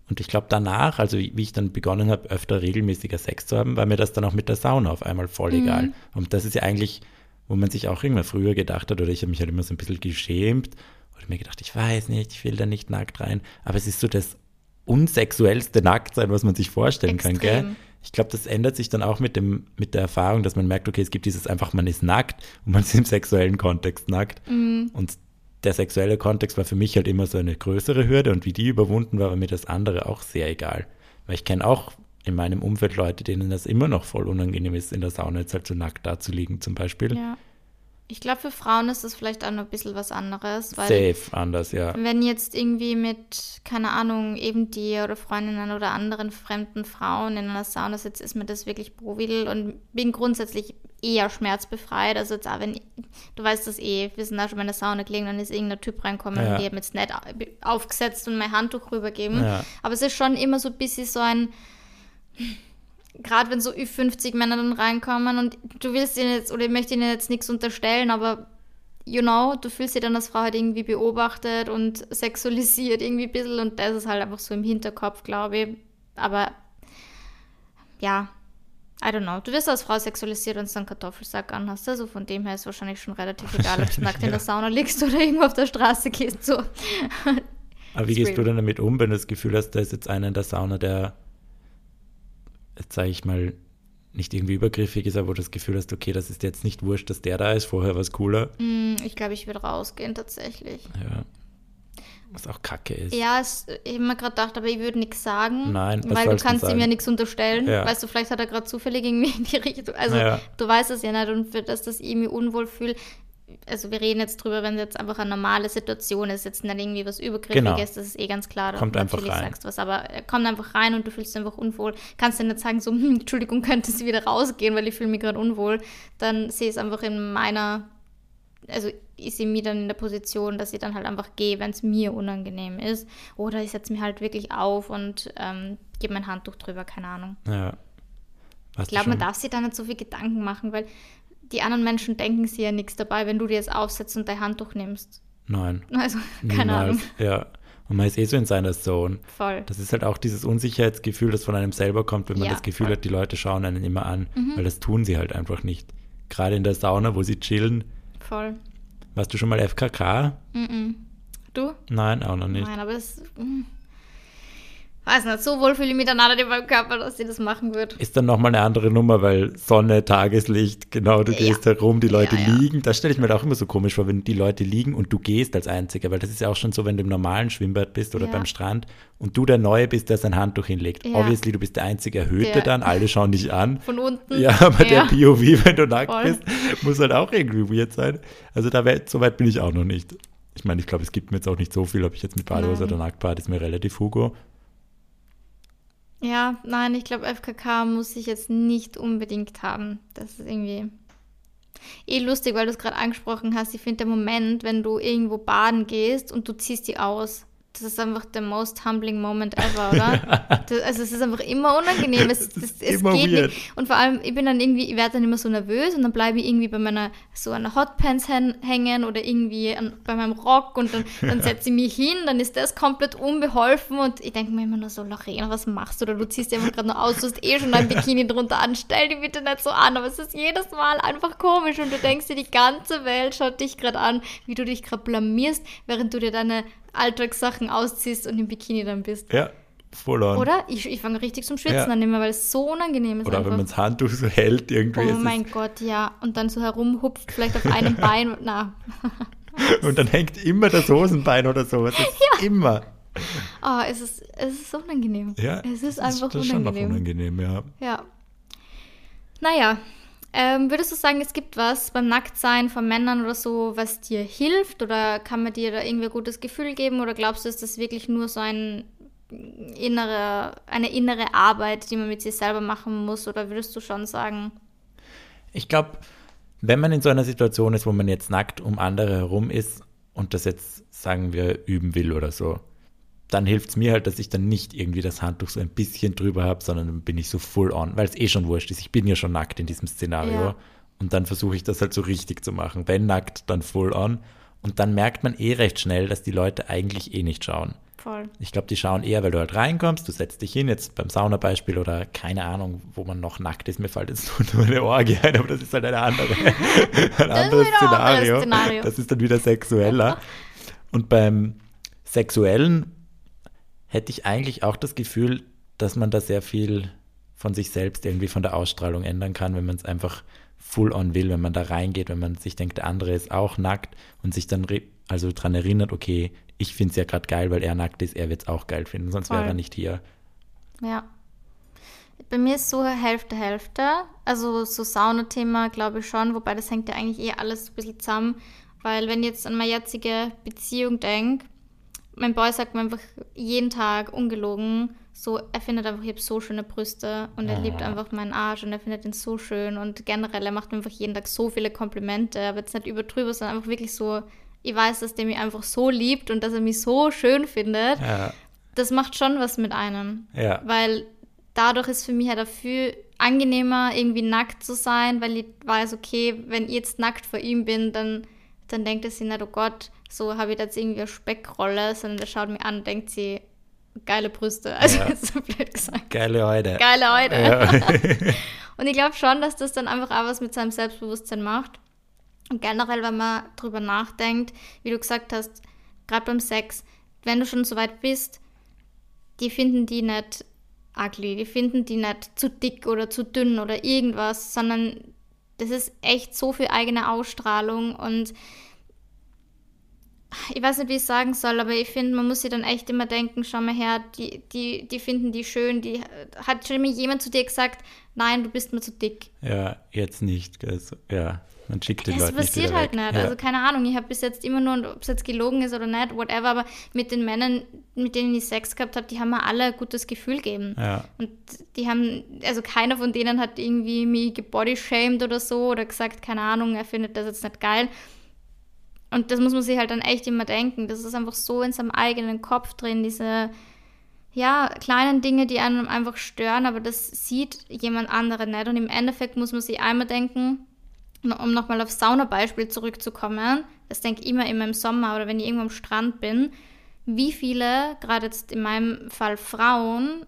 Und ich glaube danach, also wie wie ich dann begonnen habe, öfter regelmäßiger Sex zu haben, war mir das dann auch mit der Sauna auf einmal voll Mhm. egal. Und das ist ja eigentlich, wo man sich auch irgendwann früher gedacht hat, oder ich habe mich halt immer so ein bisschen geschämt oder mir gedacht, ich weiß nicht, ich will da nicht nackt rein. Aber es ist so das unsexuellste Nacktsein, was man sich vorstellen kann, gell? Ich glaube, das ändert sich dann auch mit, dem, mit der Erfahrung, dass man merkt, okay, es gibt dieses einfach, man ist nackt und man ist im sexuellen Kontext nackt. Mhm. Und der sexuelle Kontext war für mich halt immer so eine größere Hürde und wie die überwunden war, war mir das andere auch sehr egal. Weil ich kenne auch in meinem Umfeld Leute, denen das immer noch voll unangenehm ist, in der Sauna jetzt halt so nackt da zu liegen zum Beispiel. Ja. Ich glaube, für Frauen ist das vielleicht auch noch ein bisschen was anderes, Safe anders, ja. wenn jetzt irgendwie mit, keine Ahnung, eben dir oder Freundinnen oder anderen fremden Frauen in einer Sauna sitzt, ist mir das wirklich providel und bin grundsätzlich eher schmerzbefreit. Also jetzt auch wenn, du weißt das eh, wir sind auch schon in der Sauna gelegen, dann ist irgendein Typ reinkommen Ja. und die haben jetzt nicht au- aufgesetzt und mein Handtuch rübergeben. Ja. Aber es ist schon immer so ein bisschen so ein, gerade wenn so Ü50 Männer dann reinkommen und du willst ihnen jetzt, oder ich möchte ihnen jetzt nichts unterstellen, aber you know, du fühlst dich dann als Frau halt irgendwie beobachtet und sexualisiert irgendwie ein bisschen und das ist halt einfach so im Hinterkopf, glaube ich. Aber ja, I don't know. Du wirst als Frau sexualisiert, wenn du einen Kartoffelsack anhast. Also von dem her ist wahrscheinlich schon relativ egal, ob du nackt in Ja. der Sauna liegst oder irgendwo auf der Straße gehst. So. Aber wie gehst du denn damit um, wenn du das Gefühl hast, da ist jetzt einer in der Sauna, der, sage ich mal, nicht irgendwie übergriffig ist, aber wo du das Gefühl hast, okay, das ist jetzt nicht wurscht, dass der da ist, vorher war es cooler. Hm, Ich glaube, ich würde rausgehen tatsächlich. Ja. Was auch kacke ist. Ja, es, ich habe mir gerade gedacht, aber ich würde nichts sagen. Nein, was weil du kannst ihm ja nichts unterstellen. Ja. Weißt du, vielleicht hat er gerade zufällig irgendwie in die Richtung. Also Ja. du weißt es ja nicht und für das, dass ich mich unwohl fühle. Also wir reden jetzt drüber, wenn es jetzt einfach eine normale Situation ist, jetzt nicht irgendwie was Übergriffiges, Genau. das ist eh ganz klar. Kommt du einfach rein. sagst was, aber er kommt einfach rein und du fühlst dich einfach unwohl. Kannst du nicht sagen, so, hm, Entschuldigung, [LAUGHS] könnte sie wieder rausgehen, weil ich fühle mich gerade unwohl. Dann sehe ich es einfach in meiner, also ich sehe mich dann in der Position, dass ich dann halt einfach gehe, wenn es mir unangenehm ist. Oder ich setze mich halt wirklich auf und ähm, gebe mein Handtuch drüber, keine Ahnung. Ja. Ich glaube, man darf sich da nicht so viel Gedanken machen, weil die anderen Menschen denken sich ja nichts dabei, wenn du dir jetzt aufsetzt und dein Handtuch nimmst. Nein. Also, [LAUGHS] keine niemals. Ahnung. Ja. Und man ist eh so in seiner Zone. Voll. Das ist halt auch dieses Unsicherheitsgefühl, das von einem selber kommt, wenn man Ja, das Gefühl voll. Mhm. hat, die Leute schauen einen immer an, weil das tun sie halt einfach nicht. Gerade in der Sauna, wo sie chillen. Voll. Warst du schon mal FKK? Du? Nein, auch noch nicht. Nein, aber es. mm, Weiß nicht, so wohl fühle ich mich nicht in meinem Körper, dass ich das machen würde. Ist dann nochmal eine andere Nummer, weil Sonne, Tageslicht, genau, du Ja. gehst herum, die Leute Ja, ja. liegen. Das stelle ich mir da auch immer so komisch vor, wenn die Leute liegen und du gehst als Einziger, weil das ist ja auch schon so, wenn du im normalen Schwimmbad bist oder beim Strand und du der Neue bist, der sein Handtuch hinlegt. Obviously, du bist der einzige Erhöhte Der- dann, alle schauen dich an. Von unten. Ja, aber der POV, wenn du nackt Voll. bist, muss halt auch irgendwie weird sein. Also da wär, so weit bin ich auch noch nicht. Ich meine, ich glaube, es gibt mir jetzt auch nicht so viel, ob ich jetzt mit Badehose oder nackt bade, ist mir relativ Hugo. Ja, nein, ich glaube, FKK muss ich jetzt nicht unbedingt haben. Das ist irgendwie eh lustig, weil du es gerade angesprochen hast. Ich finde, der Moment, wenn du irgendwo baden gehst und du ziehst die aus, das ist einfach der most humbling moment ever, oder? [LAUGHS] das, also es ist einfach immer unangenehm. Es, [LAUGHS] Das es, geht weird. nicht. Und vor allem, ich bin dann irgendwie, ich werde dann immer so nervös und dann bleibe ich irgendwie bei meiner, so einer Hotpants hän- hängen oder irgendwie an, bei meinem Rock und dann, dann [LAUGHS] setze ich mich hin, dann ist das komplett unbeholfen und ich denke mir immer nur so, Lorena, was machst du da? Du ziehst dir einfach gerade nur aus, du hast eh schon ein Bikini drunter an, stell dich bitte nicht so an, aber es ist jedes Mal einfach komisch und du denkst dir, die ganze Welt schaut dich gerade an, wie du dich gerade blamierst, während du dir deine Alltagssachen ausziehst und im Bikini dann bist. Ja, voll on. Oder? Ich, ich fange richtig zum Schwitzen Ja. an immer, weil es so unangenehm ist Oder einfach. wenn man das Handtuch so hält, irgendwie Oh mein Gott, ja. Und dann so herumhupft, vielleicht auf einem [LAUGHS] Bein. Na, [LAUGHS] und dann hängt immer das Hosenbein oder sowas. Ist [LAUGHS] Immer. oh, es ist, es ist unangenehm. Ja, es ist einfach das ist schon noch unangenehm. unangenehm, ja. Ja. Naja, ähm, würdest du sagen, es gibt was beim Nacktsein von Männern oder so, was dir hilft? Oder kann man dir da irgendwie ein gutes Gefühl geben? Oder glaubst du, ist das wirklich nur so ein innere, eine innere Arbeit, die man mit sich selber machen muss? Oder würdest du schon sagen, Ich glaube, wenn man in so einer Situation ist, wo man jetzt nackt um andere herum ist und das jetzt, sagen wir, üben will oder so, dann hilft es mir halt, dass ich dann nicht irgendwie das Handtuch so ein bisschen drüber habe, sondern dann bin ich so full on, weil es eh schon wurscht ist. Ich bin ja schon nackt in diesem Szenario. Ja. Und dann versuche ich das halt so richtig zu machen. Wenn nackt, dann full on. Und dann merkt man eh recht schnell, dass die Leute eigentlich eh nicht schauen. voll? Ich glaube, die schauen eher, weil du halt reinkommst, du setzt dich hin, jetzt beim Saunabeispiel oder keine Ahnung, wo man noch nackt ist. Mir fällt jetzt [LAUGHS] nur, nur eine Orgie ein, aber das ist halt eine andere, [LAUGHS] ein anderes ein anderes Szenario. Szenario. Das ist dann wieder sexueller. Und beim Sexuellen hätte ich eigentlich auch das Gefühl, dass man da sehr viel von sich selbst irgendwie von der Ausstrahlung ändern kann, wenn man es einfach full on will, wenn man da reingeht, wenn man sich denkt, der andere ist auch nackt und sich dann also daran erinnert, okay, ich finde es ja gerade geil, weil er nackt ist, er wird es auch geil finden, sonst wäre er nicht hier. Ja. Bei mir ist so Hälfte, Hälfte. Also so Saunathema glaube ich schon, wobei das hängt ja eigentlich eh alles ein bisschen zusammen. Weil wenn ich jetzt an meine jetzige Beziehung denke, mein Boy sagt mir einfach jeden Tag ungelogen, so, er findet einfach, ich habe so schöne Brüste und er liebt Ah. einfach meinen Arsch und er findet ihn so schön und generell, er macht mir einfach jeden Tag so viele Komplimente, aber jetzt nicht übertrüber, sondern einfach wirklich so, ich weiß, dass der mich einfach so liebt und dass er mich so schön findet. Ja, Das macht schon was mit einem. ja, Weil dadurch ist für mich halt viel angenehmer, irgendwie nackt zu sein, weil ich weiß, okay, wenn ich jetzt nackt vor ihm bin, dann, dann denkt er sich nicht, oh Gott, so habe ich jetzt irgendwie eine Speckrolle, sondern der schaut mir an und denkt sie, geile Brüste. [LAUGHS] Also Ja. [LAUGHS] so blöd gesagt. geile Heute. Geile heute. Ja. [LAUGHS] Und ich glaube schon, dass das dann einfach auch was mit seinem Selbstbewusstsein macht. Und generell, wenn man drüber nachdenkt, wie du gesagt hast, gerade beim Sex, wenn du schon so weit bist, die finden die nicht ugly, die finden die nicht zu dick oder zu dünn oder irgendwas, sondern das ist echt so viel eigene Ausstrahlung und ich weiß nicht, wie ich sagen soll, aber ich finde, man muss sich dann echt immer denken, schau mal her, die, die, die finden die schön, die hat schon immer jemand zu dir gesagt, nein, du bist mir zu dick. Ja, jetzt nicht. Also, ja, man schickt den Es Leuten nicht passiert halt weg. nicht. Ja. Also keine Ahnung, ich habe bis jetzt immer nur, ob es jetzt gelogen ist oder nicht, whatever, aber mit den Männern, mit denen ich Sex gehabt habe, die haben mir alle ein gutes Gefühl gegeben. ja, Und die haben, also keiner von denen hat irgendwie mich gebodyshamed oder so oder gesagt, keine Ahnung, er findet das jetzt nicht geil. Und das muss man sich halt dann echt immer denken. Das ist einfach so in seinem eigenen Kopf drin, diese, ja, kleinen Dinge, die einem einfach stören, aber das sieht jemand anderen nicht. Und im Endeffekt muss man sich einmal denken, um nochmal aufs Saunabeispiel zurückzukommen, das denke ich immer, immer im Sommer oder wenn ich irgendwo am Strand bin, wie viele, gerade jetzt in meinem Fall Frauen,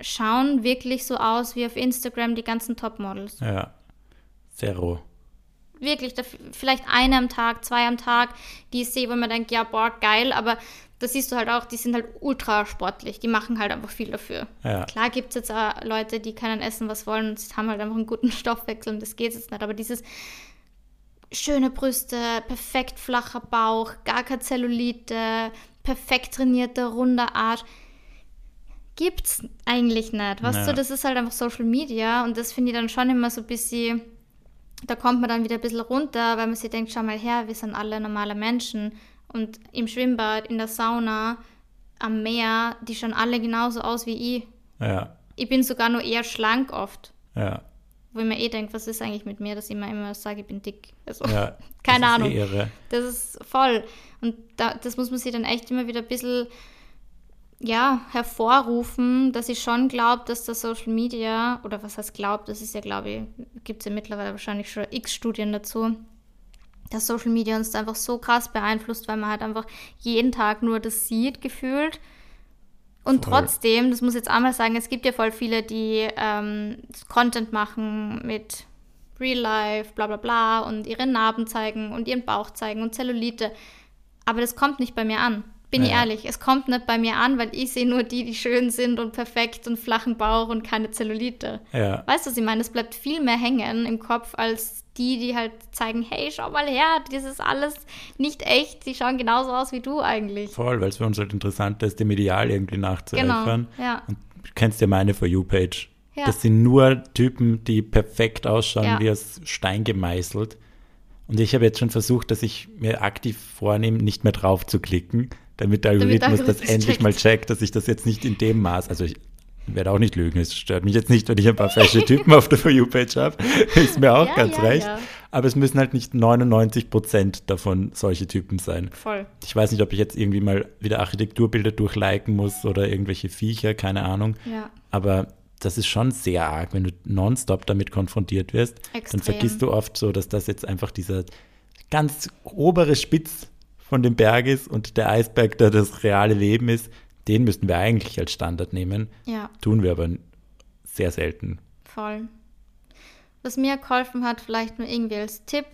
schauen wirklich so aus wie auf Instagram die ganzen Topmodels. ja. Zero. Wirklich, vielleicht eine am Tag, zwei am Tag, die ich sehe, wo man denkt, ja, boah, geil, aber da siehst du halt auch, die sind halt ultra sportlich, die machen halt einfach viel dafür. Ja. Klar gibt es jetzt auch Leute, die können essen, was wollen und sie haben halt einfach einen guten [LAUGHS] Stoffwechsel und das geht jetzt nicht, aber dieses schöne Brüste, perfekt flacher Bauch, gar keine Zellulite, perfekt trainierter, runder Arsch, gibt's eigentlich nicht. Weißt Ja. du, das ist halt einfach Social Media und das finde ich dann schon immer so ein bisschen, da kommt man dann wieder ein bisschen runter, weil man sich denkt, schau mal her, wir sind alle normale Menschen und im Schwimmbad, in der Sauna, am Meer, die schauen alle genauso aus wie ich. Ja, Ich bin sogar nur eher schlank oft, ja, wo ich mir eh denke, was ist eigentlich mit mir, dass ich mir immer sage, ich bin dick. Also, ja. [LAUGHS] Keine das Ahnung. Ist eh irre. das ist voll. Und da, das muss man sich dann echt immer wieder ein bisschen ja, hervorrufen, dass ich schon glaube, dass das Social Media, oder was heißt glaubt, das ist ja, glaube ich, gibt es ja mittlerweile wahrscheinlich schon x Studien dazu, dass Social Media uns einfach so krass beeinflusst, weil man halt einfach jeden Tag nur das sieht, gefühlt. Und Voll. trotzdem, das muss ich jetzt einmal sagen, es gibt ja voll viele, die ähm, Content machen mit Real Life, bla bla bla und ihre Narben zeigen und ihren Bauch zeigen und Zellulite. Aber das kommt nicht bei mir an. Bin ich Ja. ehrlich, es kommt nicht bei mir an, weil ich sehe nur die, die schön sind und perfekt und flachen Bauch und keine Zellulite. Ja, Weißt du, was ich meine? Es bleibt viel mehr hängen im Kopf als die, die halt zeigen, hey, schau mal her, das ist alles nicht echt, die schauen genauso aus wie du eigentlich. voll, weil es für uns halt interessant ist, dem Ideal irgendwie Genau, nachzueifern. ja. Und du kennst ja meine For You-Page. Ja. Das sind nur Typen, die perfekt ausschauen, Ja. wie aus Stein gemeißelt. Und ich habe jetzt schon versucht, dass ich mir aktiv vornehme, nicht mehr drauf zu klicken, damit der Damit der Algorithmus das Algorithmus endlich checkt. mal checkt, dass ich das jetzt nicht in dem Maß, also ich werde auch nicht lügen, es stört mich jetzt nicht, wenn ich ein paar falsche [LAUGHS] Typen auf der For You-Page habe, ist mir auch Ja, ganz ja, recht. ja. Aber es müssen halt nicht 99 Prozent davon solche Typen sein. Voll. Ich weiß nicht, ob ich jetzt irgendwie mal wieder Architekturbilder durchliken muss oder irgendwelche Viecher, keine Ahnung. Ja. Aber das ist schon sehr arg, wenn du nonstop damit konfrontiert wirst. Extrem. Dann vergisst du oft so, dass das jetzt einfach dieser ganz obere Spitz von dem Berg ist und der Eisberg, der das reale Leben ist. Den müssten wir eigentlich als Standard nehmen. Ja, Tun wir aber sehr selten. voll. Was mir geholfen hat, vielleicht nur irgendwie als Tipp,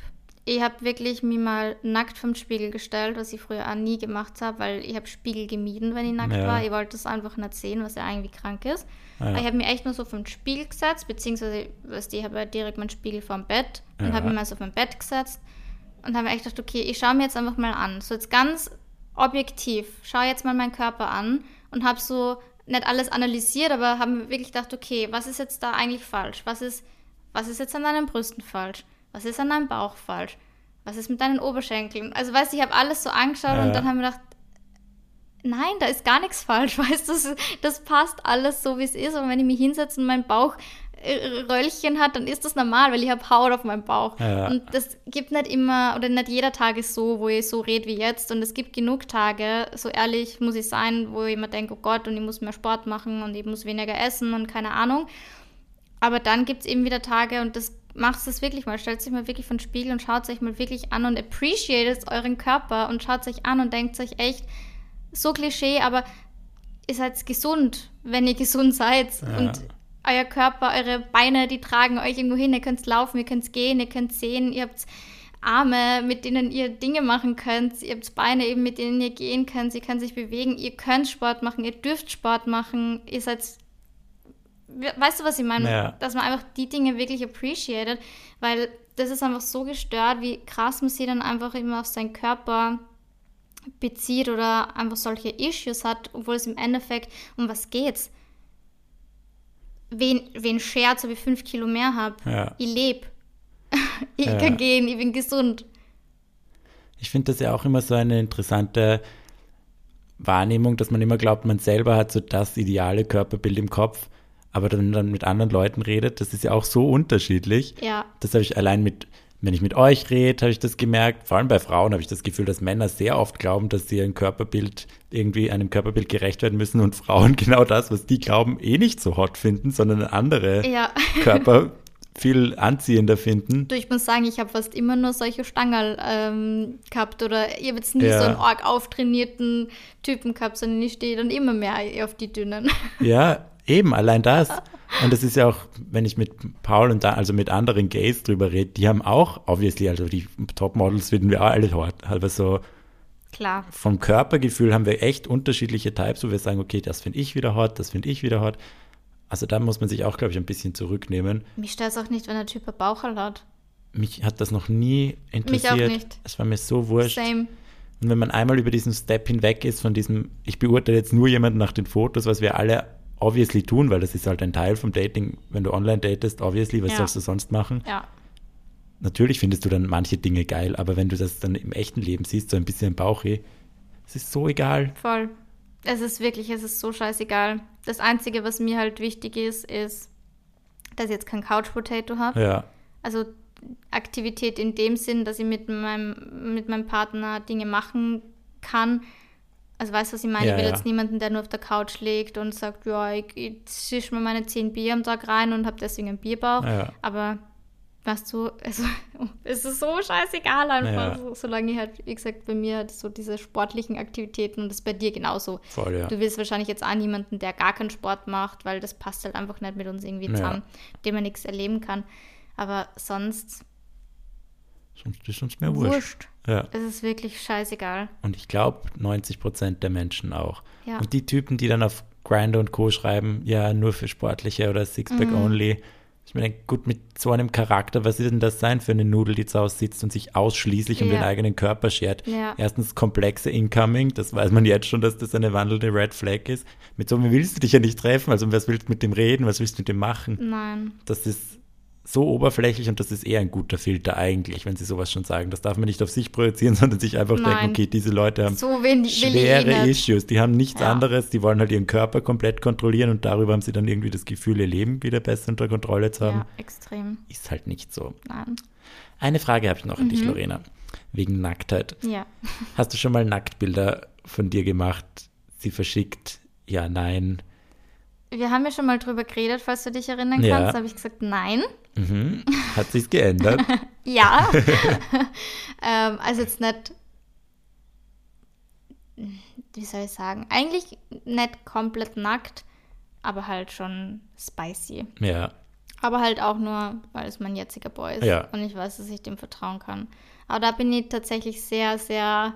ich habe wirklich mich mal nackt vom Spiegel gestellt, was ich früher auch nie gemacht habe, weil ich habe Spiegel gemieden, wenn ich nackt Ja. war. Ich wollte das einfach nicht sehen, was ja irgendwie krank ist. Ja. Aber Ich habe mich echt nur so vom Spiegel gesetzt, beziehungsweise, weißt ich habe ja direkt meinen Spiegel vorm Bett und Ja. habe mich mal so auf mein Bett gesetzt und habe mir echt gedacht, okay, ich schaue mir jetzt einfach mal an. So jetzt ganz objektiv, schaue jetzt mal meinen Körper an und habe so nicht alles analysiert, aber habe mir wirklich gedacht, okay, was ist jetzt da eigentlich falsch? Was ist, was ist jetzt an deinen Brüsten falsch? Was ist an deinem Bauch falsch? Was ist mit deinen Oberschenkeln? Also weißt du, ich habe alles so angeschaut Ja. und dann habe ich mir gedacht, nein, da ist gar nichts falsch, [LAUGHS] weißt du, das, das passt alles so, wie es ist. Und wenn ich mich hinsetze und mein Bauch Röllchen hat, dann ist das normal, weil ich habe Haut auf meinem Bauch. Ja. Und das gibt nicht immer, oder nicht jeder Tag ist so, wo ich so rede wie jetzt. Und es gibt genug Tage, so ehrlich muss ich sein, wo ich immer denke, oh Gott, und ich muss mehr Sport machen und ich muss weniger essen und keine Ahnung. Aber dann gibt es eben wieder Tage und das macht es wirklich mal. Stellt sich mal wirklich vor den Spiegel und schaut euch mal wirklich an und appreciatet euren Körper und schaut euch an und denkt euch echt, so Klischee, aber ihr seid gesund, wenn ihr gesund seid. Ja. Und euer Körper, eure Beine, die tragen euch irgendwo hin. Ihr könnt laufen, ihr könnt gehen, ihr könnt sehen, ihr habt Arme, mit denen ihr Dinge machen könnt. Ihr habt Beine eben, mit denen ihr gehen könnt. Ihr könnt sich bewegen. Ihr könnt Sport machen. Ihr dürft Sport machen. Ihr seid weißt du, was ich meine? Ja. Dass man einfach die Dinge wirklich appreciated, weil das ist einfach so gestört, wie krass man sie dann einfach immer auf seinen Körper bezieht oder einfach solche Issues hat, obwohl es im Endeffekt um was geht's. Wen, wen scherz, ob ich fünf Kilo mehr habe? Ja. Ich lebe. [LAUGHS] ich Ja. kann gehen, ich bin gesund. Ich finde das ja auch immer so eine interessante Wahrnehmung, dass man immer glaubt, man selber hat so das ideale Körperbild im Kopf, aber dann, dann mit anderen Leuten redet, das ist ja auch so unterschiedlich. Ja, Das habe ich allein mit, wenn ich mit euch rede, habe ich das gemerkt. Vor allem bei Frauen habe ich das Gefühl, dass Männer sehr oft glauben, dass sie ein Körperbild irgendwie einem Körperbild gerecht werden müssen und Frauen [LAUGHS] genau das, was die glauben, eh nicht so hot finden, sondern andere ja. [LAUGHS] Körper viel anziehender finden. Du, ich muss sagen, ich habe fast immer nur solche Stangerl ähm, gehabt oder ich habe jetzt nie Ja. so einen arg auftrainierten Typen gehabt, sondern ich stehe dann immer mehr auf die dünnen. [LAUGHS] Ja, eben, allein das. Und das ist ja auch, wenn ich mit Paul und da, also mit anderen Gays drüber rede, die haben auch, obviously, also die Topmodels finden wir auch alle hot, aber so Klar. vom Körpergefühl haben wir echt unterschiedliche Types, wo wir sagen, okay, das finde ich wieder hot, das finde ich wieder hot. Also da muss man sich auch, glaube ich, ein bisschen zurücknehmen. Mich stört es auch nicht, wenn der Typ ein Baucherl hat. Mich hat das noch nie interessiert. nicht. Es war mir so wurscht. Same. Und wenn man einmal über diesen Step hinweg ist, von diesem, ich beurteile jetzt nur jemanden nach den Fotos, was wir alle obviously tun, weil das ist halt ein Teil vom Dating, wenn du online datest, obviously, was Ja. sollst du sonst machen? Ja. Natürlich findest du dann manche Dinge geil, aber wenn du das dann im echten Leben siehst, so ein bisschen Bauchi, es ist so egal. Voll. Es ist wirklich, es ist so scheißegal. Das Einzige, was mir halt wichtig ist, ist, dass ich jetzt kein Couch Potato habe. Ja, Also Aktivität in dem Sinn, dass ich mit meinem, mit meinem Partner Dinge machen kann. Also weißt du, was ich meine? Ja, ich will ja. jetzt niemanden, der nur auf der Couch liegt und sagt, ja, ich, ich zisch mir meine 10 Bier am Tag rein und habe deswegen einen Bierbauch. Ja. Aber weißt du, also, [LAUGHS] es ist so scheißegal einfach, so, solange ich halt, wie gesagt, bei mir halt so diese sportlichen Aktivitäten und das bei dir genauso. voll, ja. Du willst wahrscheinlich jetzt auch niemanden, der gar keinen Sport macht, weil das passt halt einfach nicht mit uns irgendwie zusammen, dem man nichts erleben kann. Aber sonst Sonst ist uns mehr wurscht. wurscht. Ja. Es ist wirklich scheißegal. Und ich glaube, 90 Prozent der Menschen auch. Ja. Und die Typen, die dann auf Grindr und Co. schreiben, ja, nur für Sportliche oder Sixpack Mhm. only. Ich denke, gut, mit so einem Charakter, was ist denn das sein für eine Nudel, die zu Hause sitzt und sich ausschließlich um Ja. den eigenen Körper schert? Ja. Erstens komplexe Incoming, das weiß man jetzt schon, dass das eine wandelnde Red Flag ist. Mit so einem willst du dich ja nicht treffen, also was willst du mit dem reden, was willst du mit dem machen? Nein. Das ist so oberflächlich und das ist eher ein guter Filter eigentlich, wenn sie sowas schon sagen. Das darf man nicht auf sich projizieren, [LAUGHS] sondern sich einfach Nein. denken, okay, diese Leute haben So ich eh schwere. Issues. Die haben nichts Ja. anderes. Die wollen halt ihren Körper komplett kontrollieren und darüber haben sie dann irgendwie das Gefühl, ihr Leben wieder besser unter Kontrolle zu haben. Ja, extrem. Ist halt nicht so. Nein. Eine Frage habe ich noch an Mhm. dich, Lorena. Wegen Nacktheit. Ja. Hast du schon mal Nacktbilder von dir gemacht, sie verschickt? Ja, nein. Wir haben ja schon mal drüber geredet, falls du dich erinnern kannst. Ja. Da habe ich gesagt, nein. Mhm. Hat sich's geändert? [LAUGHS] Ja. [LAUGHS] ähm, also jetzt nicht, wie soll ich sagen, eigentlich nicht komplett nackt, aber halt schon spicy. ja. Aber halt auch nur, weil es mein jetziger Boy ist Ja. und ich weiß, dass ich dem vertrauen kann. Aber da bin ich tatsächlich sehr, sehr,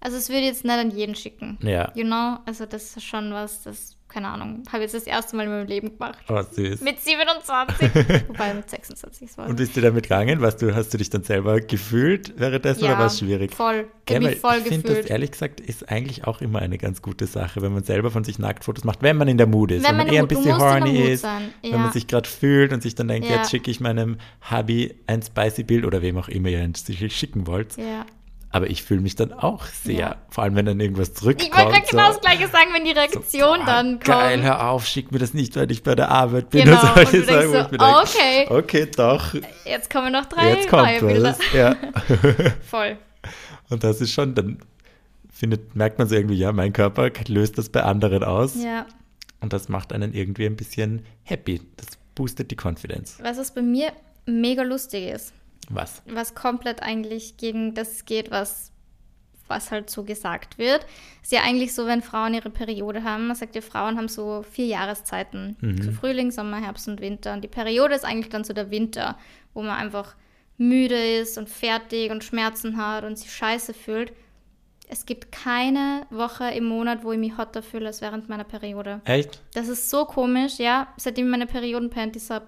also es würde jetzt nicht an jeden schicken. Ja. You know? Also das ist schon was, das, keine Ahnung, habe jetzt das erste Mal in meinem Leben gemacht. Oh, süß. Mit 27. [LAUGHS] Wobei mit 26 war Und bist du damit gegangen? Du, hast du dich dann selber gefühlt währenddessen oder war es schwierig? Voll. Ich weil mich voll ich finde, das gefühlt. ehrlich gesagt ist eigentlich auch immer eine ganz gute Sache, wenn man selber von sich Nacktfotos macht, wenn man in der Mut ist, Wenn wenn, man eher ein bisschen horny ist, sein, wenn ja. man sich gerade fühlt und sich dann denkt, Ja. jetzt schicke ich meinem Hubby ein spicy Bild oder wem auch immer ihr ein schicken wollt. Ja. Aber ich fühle mich dann auch sehr, Ja. vor allem wenn dann irgendwas zurückkommt. Ich wollte gerade genau so, das Gleiche sagen, wenn die Reaktion boah, dann kommt. Geil, hör auf, schick mir das nicht, weil ich bei der Arbeit bin. Genau, [LAUGHS] und und du wo so, ich mir denke, okay. Okay, doch, Jetzt kommen noch drei jetzt kommt neue Bilder. Ja. [LAUGHS] [LAUGHS] Voll. Und das ist schon, dann findet, merkt man so irgendwie, ja, mein Körper löst das bei anderen aus. Ja. Und das macht einen irgendwie ein bisschen happy. Das boostet die Confidence. Was was bei mir mega lustig ist, Was? was komplett eigentlich gegen das geht, was, was halt so gesagt wird, ist ja eigentlich so, wenn Frauen ihre Periode haben, man sagt ja, Frauen haben so vier Jahreszeiten, so Frühling, Sommer, Herbst und Winter. Und die Periode ist eigentlich dann so der Winter, wo man einfach müde ist und fertig und Schmerzen hat und sich scheiße fühlt. Es gibt keine Woche im Monat, wo ich mich hotter fühle als während meiner Periode. Echt? Das ist so komisch, ja, seitdem ich meine Periodenpanties habe.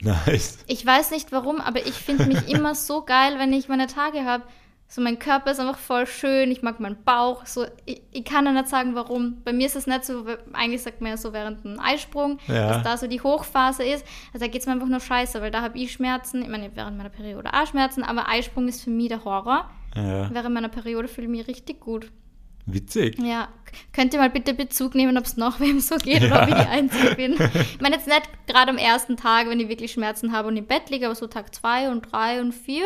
[LAUGHS] Nice. Ich weiß nicht warum, aber ich finde mich [LAUGHS] immer so geil, wenn ich meine Tage habe. So, mein Körper ist einfach voll schön, ich mag meinen Bauch. So, ich, ich kann ja nicht sagen, warum. Bei mir ist es nicht so, eigentlich sagt man ja so während einem Eisprung, Ja. dass da so die Hochphase ist. Also da geht es mir einfach nur scheiße, weil da habe ich Schmerzen. Ich meine, während meiner Periode auch Schmerzen, aber Eisprung ist für mich der Horror. Ja, Während meiner Periode fühle ich mich richtig gut. Witzig. Ja, könnt ihr mal bitte Bezug nehmen, ob es noch wem so geht Ja. oder ob ich die Einzige bin. Ich meine jetzt nicht gerade am ersten Tag, wenn ich wirklich Schmerzen habe und im Bett liege, aber so Tag zwei und drei und vier.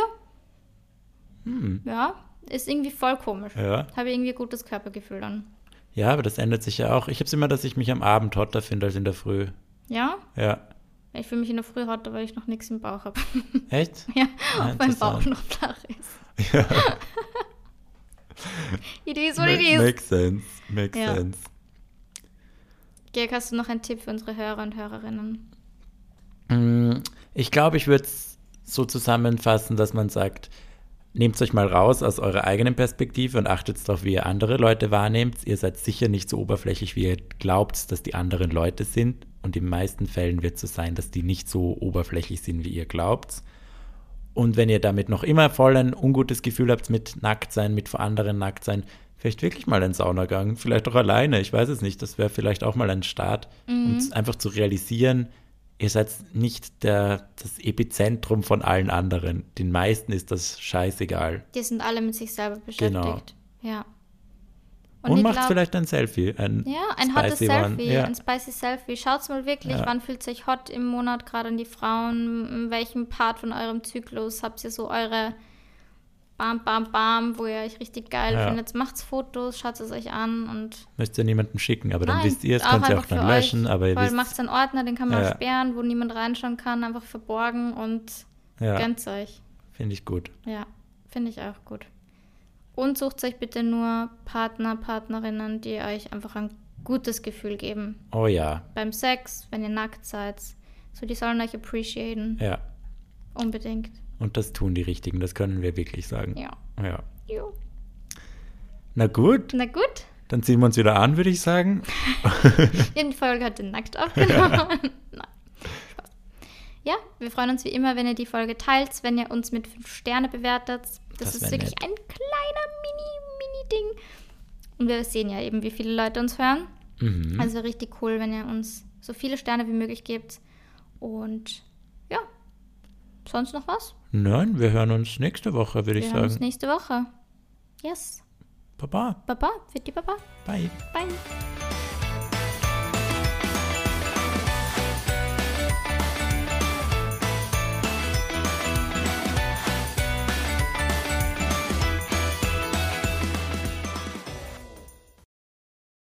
Ja, ist irgendwie voll komisch. Hm. Ja. Habe irgendwie ein gutes Körpergefühl dann. Ja, aber das ändert sich ja auch. Ich habe es immer, dass ich mich am Abend hotter finde als in der Früh. Ja, Ja. ich fühle mich in der Früh hotter, weil ich noch nichts im Bauch habe. Echt? [LAUGHS] ja, auch mein Bauch noch flach ist. Ja. [LAUGHS] [LAUGHS] It is what it is. Makes sense. Makes Ja. sense. Georg, hast du noch einen Tipp für unsere Hörer und Hörerinnen? Mm, Ich glaube, ich würde es so zusammenfassen, dass man sagt, nehmt euch mal raus aus eurer eigenen Perspektive und achtet darauf, wie ihr andere Leute wahrnehmt. Ihr seid sicher nicht so oberflächlich, wie ihr glaubt, dass die anderen Leute sind. Und in den meisten Fällen wird es so sein, dass die nicht so oberflächlich sind, wie ihr glaubt. Und wenn ihr damit noch immer voll ein ungutes Gefühl habt mit Nacktsein, mit vor anderen Nacktsein, vielleicht wirklich mal einen Saunagang, vielleicht auch alleine, ich weiß es nicht. Das wäre vielleicht auch mal ein Start, um es einfach zu realisieren, ihr seid nicht der, das Epizentrum von allen anderen. Den meisten ist das scheißegal. Die sind alle mit sich selber beschäftigt. Genau. Ja. Und, ich macht glaub- vielleicht ein Selfie. Ein Ja, ein hottes spicy. Selfie, Ja. ein spicy Selfie. Schaut's mal wirklich, Ja. wann fühlt sich hot im Monat, gerade an die Frauen, in welchem Part von eurem Zyklus habt ihr so eure Bam, Bam, Bam, wo ihr euch richtig geil Ja. findet. Macht's Fotos, schaut es euch an und Müsst ihr niemandem schicken, aber dann Nein, wisst ihr es, könnt ihr auch dann löschen, euch. aber ihr wisst. macht's einen Ordner, den kann man Ja. sperren, wo niemand reinschauen kann, einfach verborgen und Ja, gönnt's euch. finde ich gut. Ja, finde ich auch gut. Und sucht euch bitte nur Partner, Partnerinnen, die euch einfach ein gutes Gefühl geben. Oh ja, Beim Sex, wenn ihr nackt seid. So, die sollen euch appreciaten. ja. Unbedingt. Und das tun die Richtigen, das können wir wirklich sagen. Ja. ja. Jo. Na gut, Na gut, dann ziehen wir uns wieder an, würde ich sagen. [LAUGHS] die Folge heute nackt aufgenommen. [LAUGHS] Nein, Spaß. Ja, wir freuen uns wie immer, wenn ihr die Folge teilt, wenn ihr uns mit 5 Sterne bewertet. Das, Das ist wirklich nett. ein kleiner Mini-Mini-Ding. Und wir sehen ja eben, wie viele Leute uns hören. Mhm. Also richtig cool, wenn ihr uns so viele Sterne wie möglich gebt. Und ja, sonst noch was? Nein, wir hören uns nächste Woche, würde Wir ich hören uns sagen. nächste Woche. Yes. Baba, Baba, für die Baba. bye. Bye.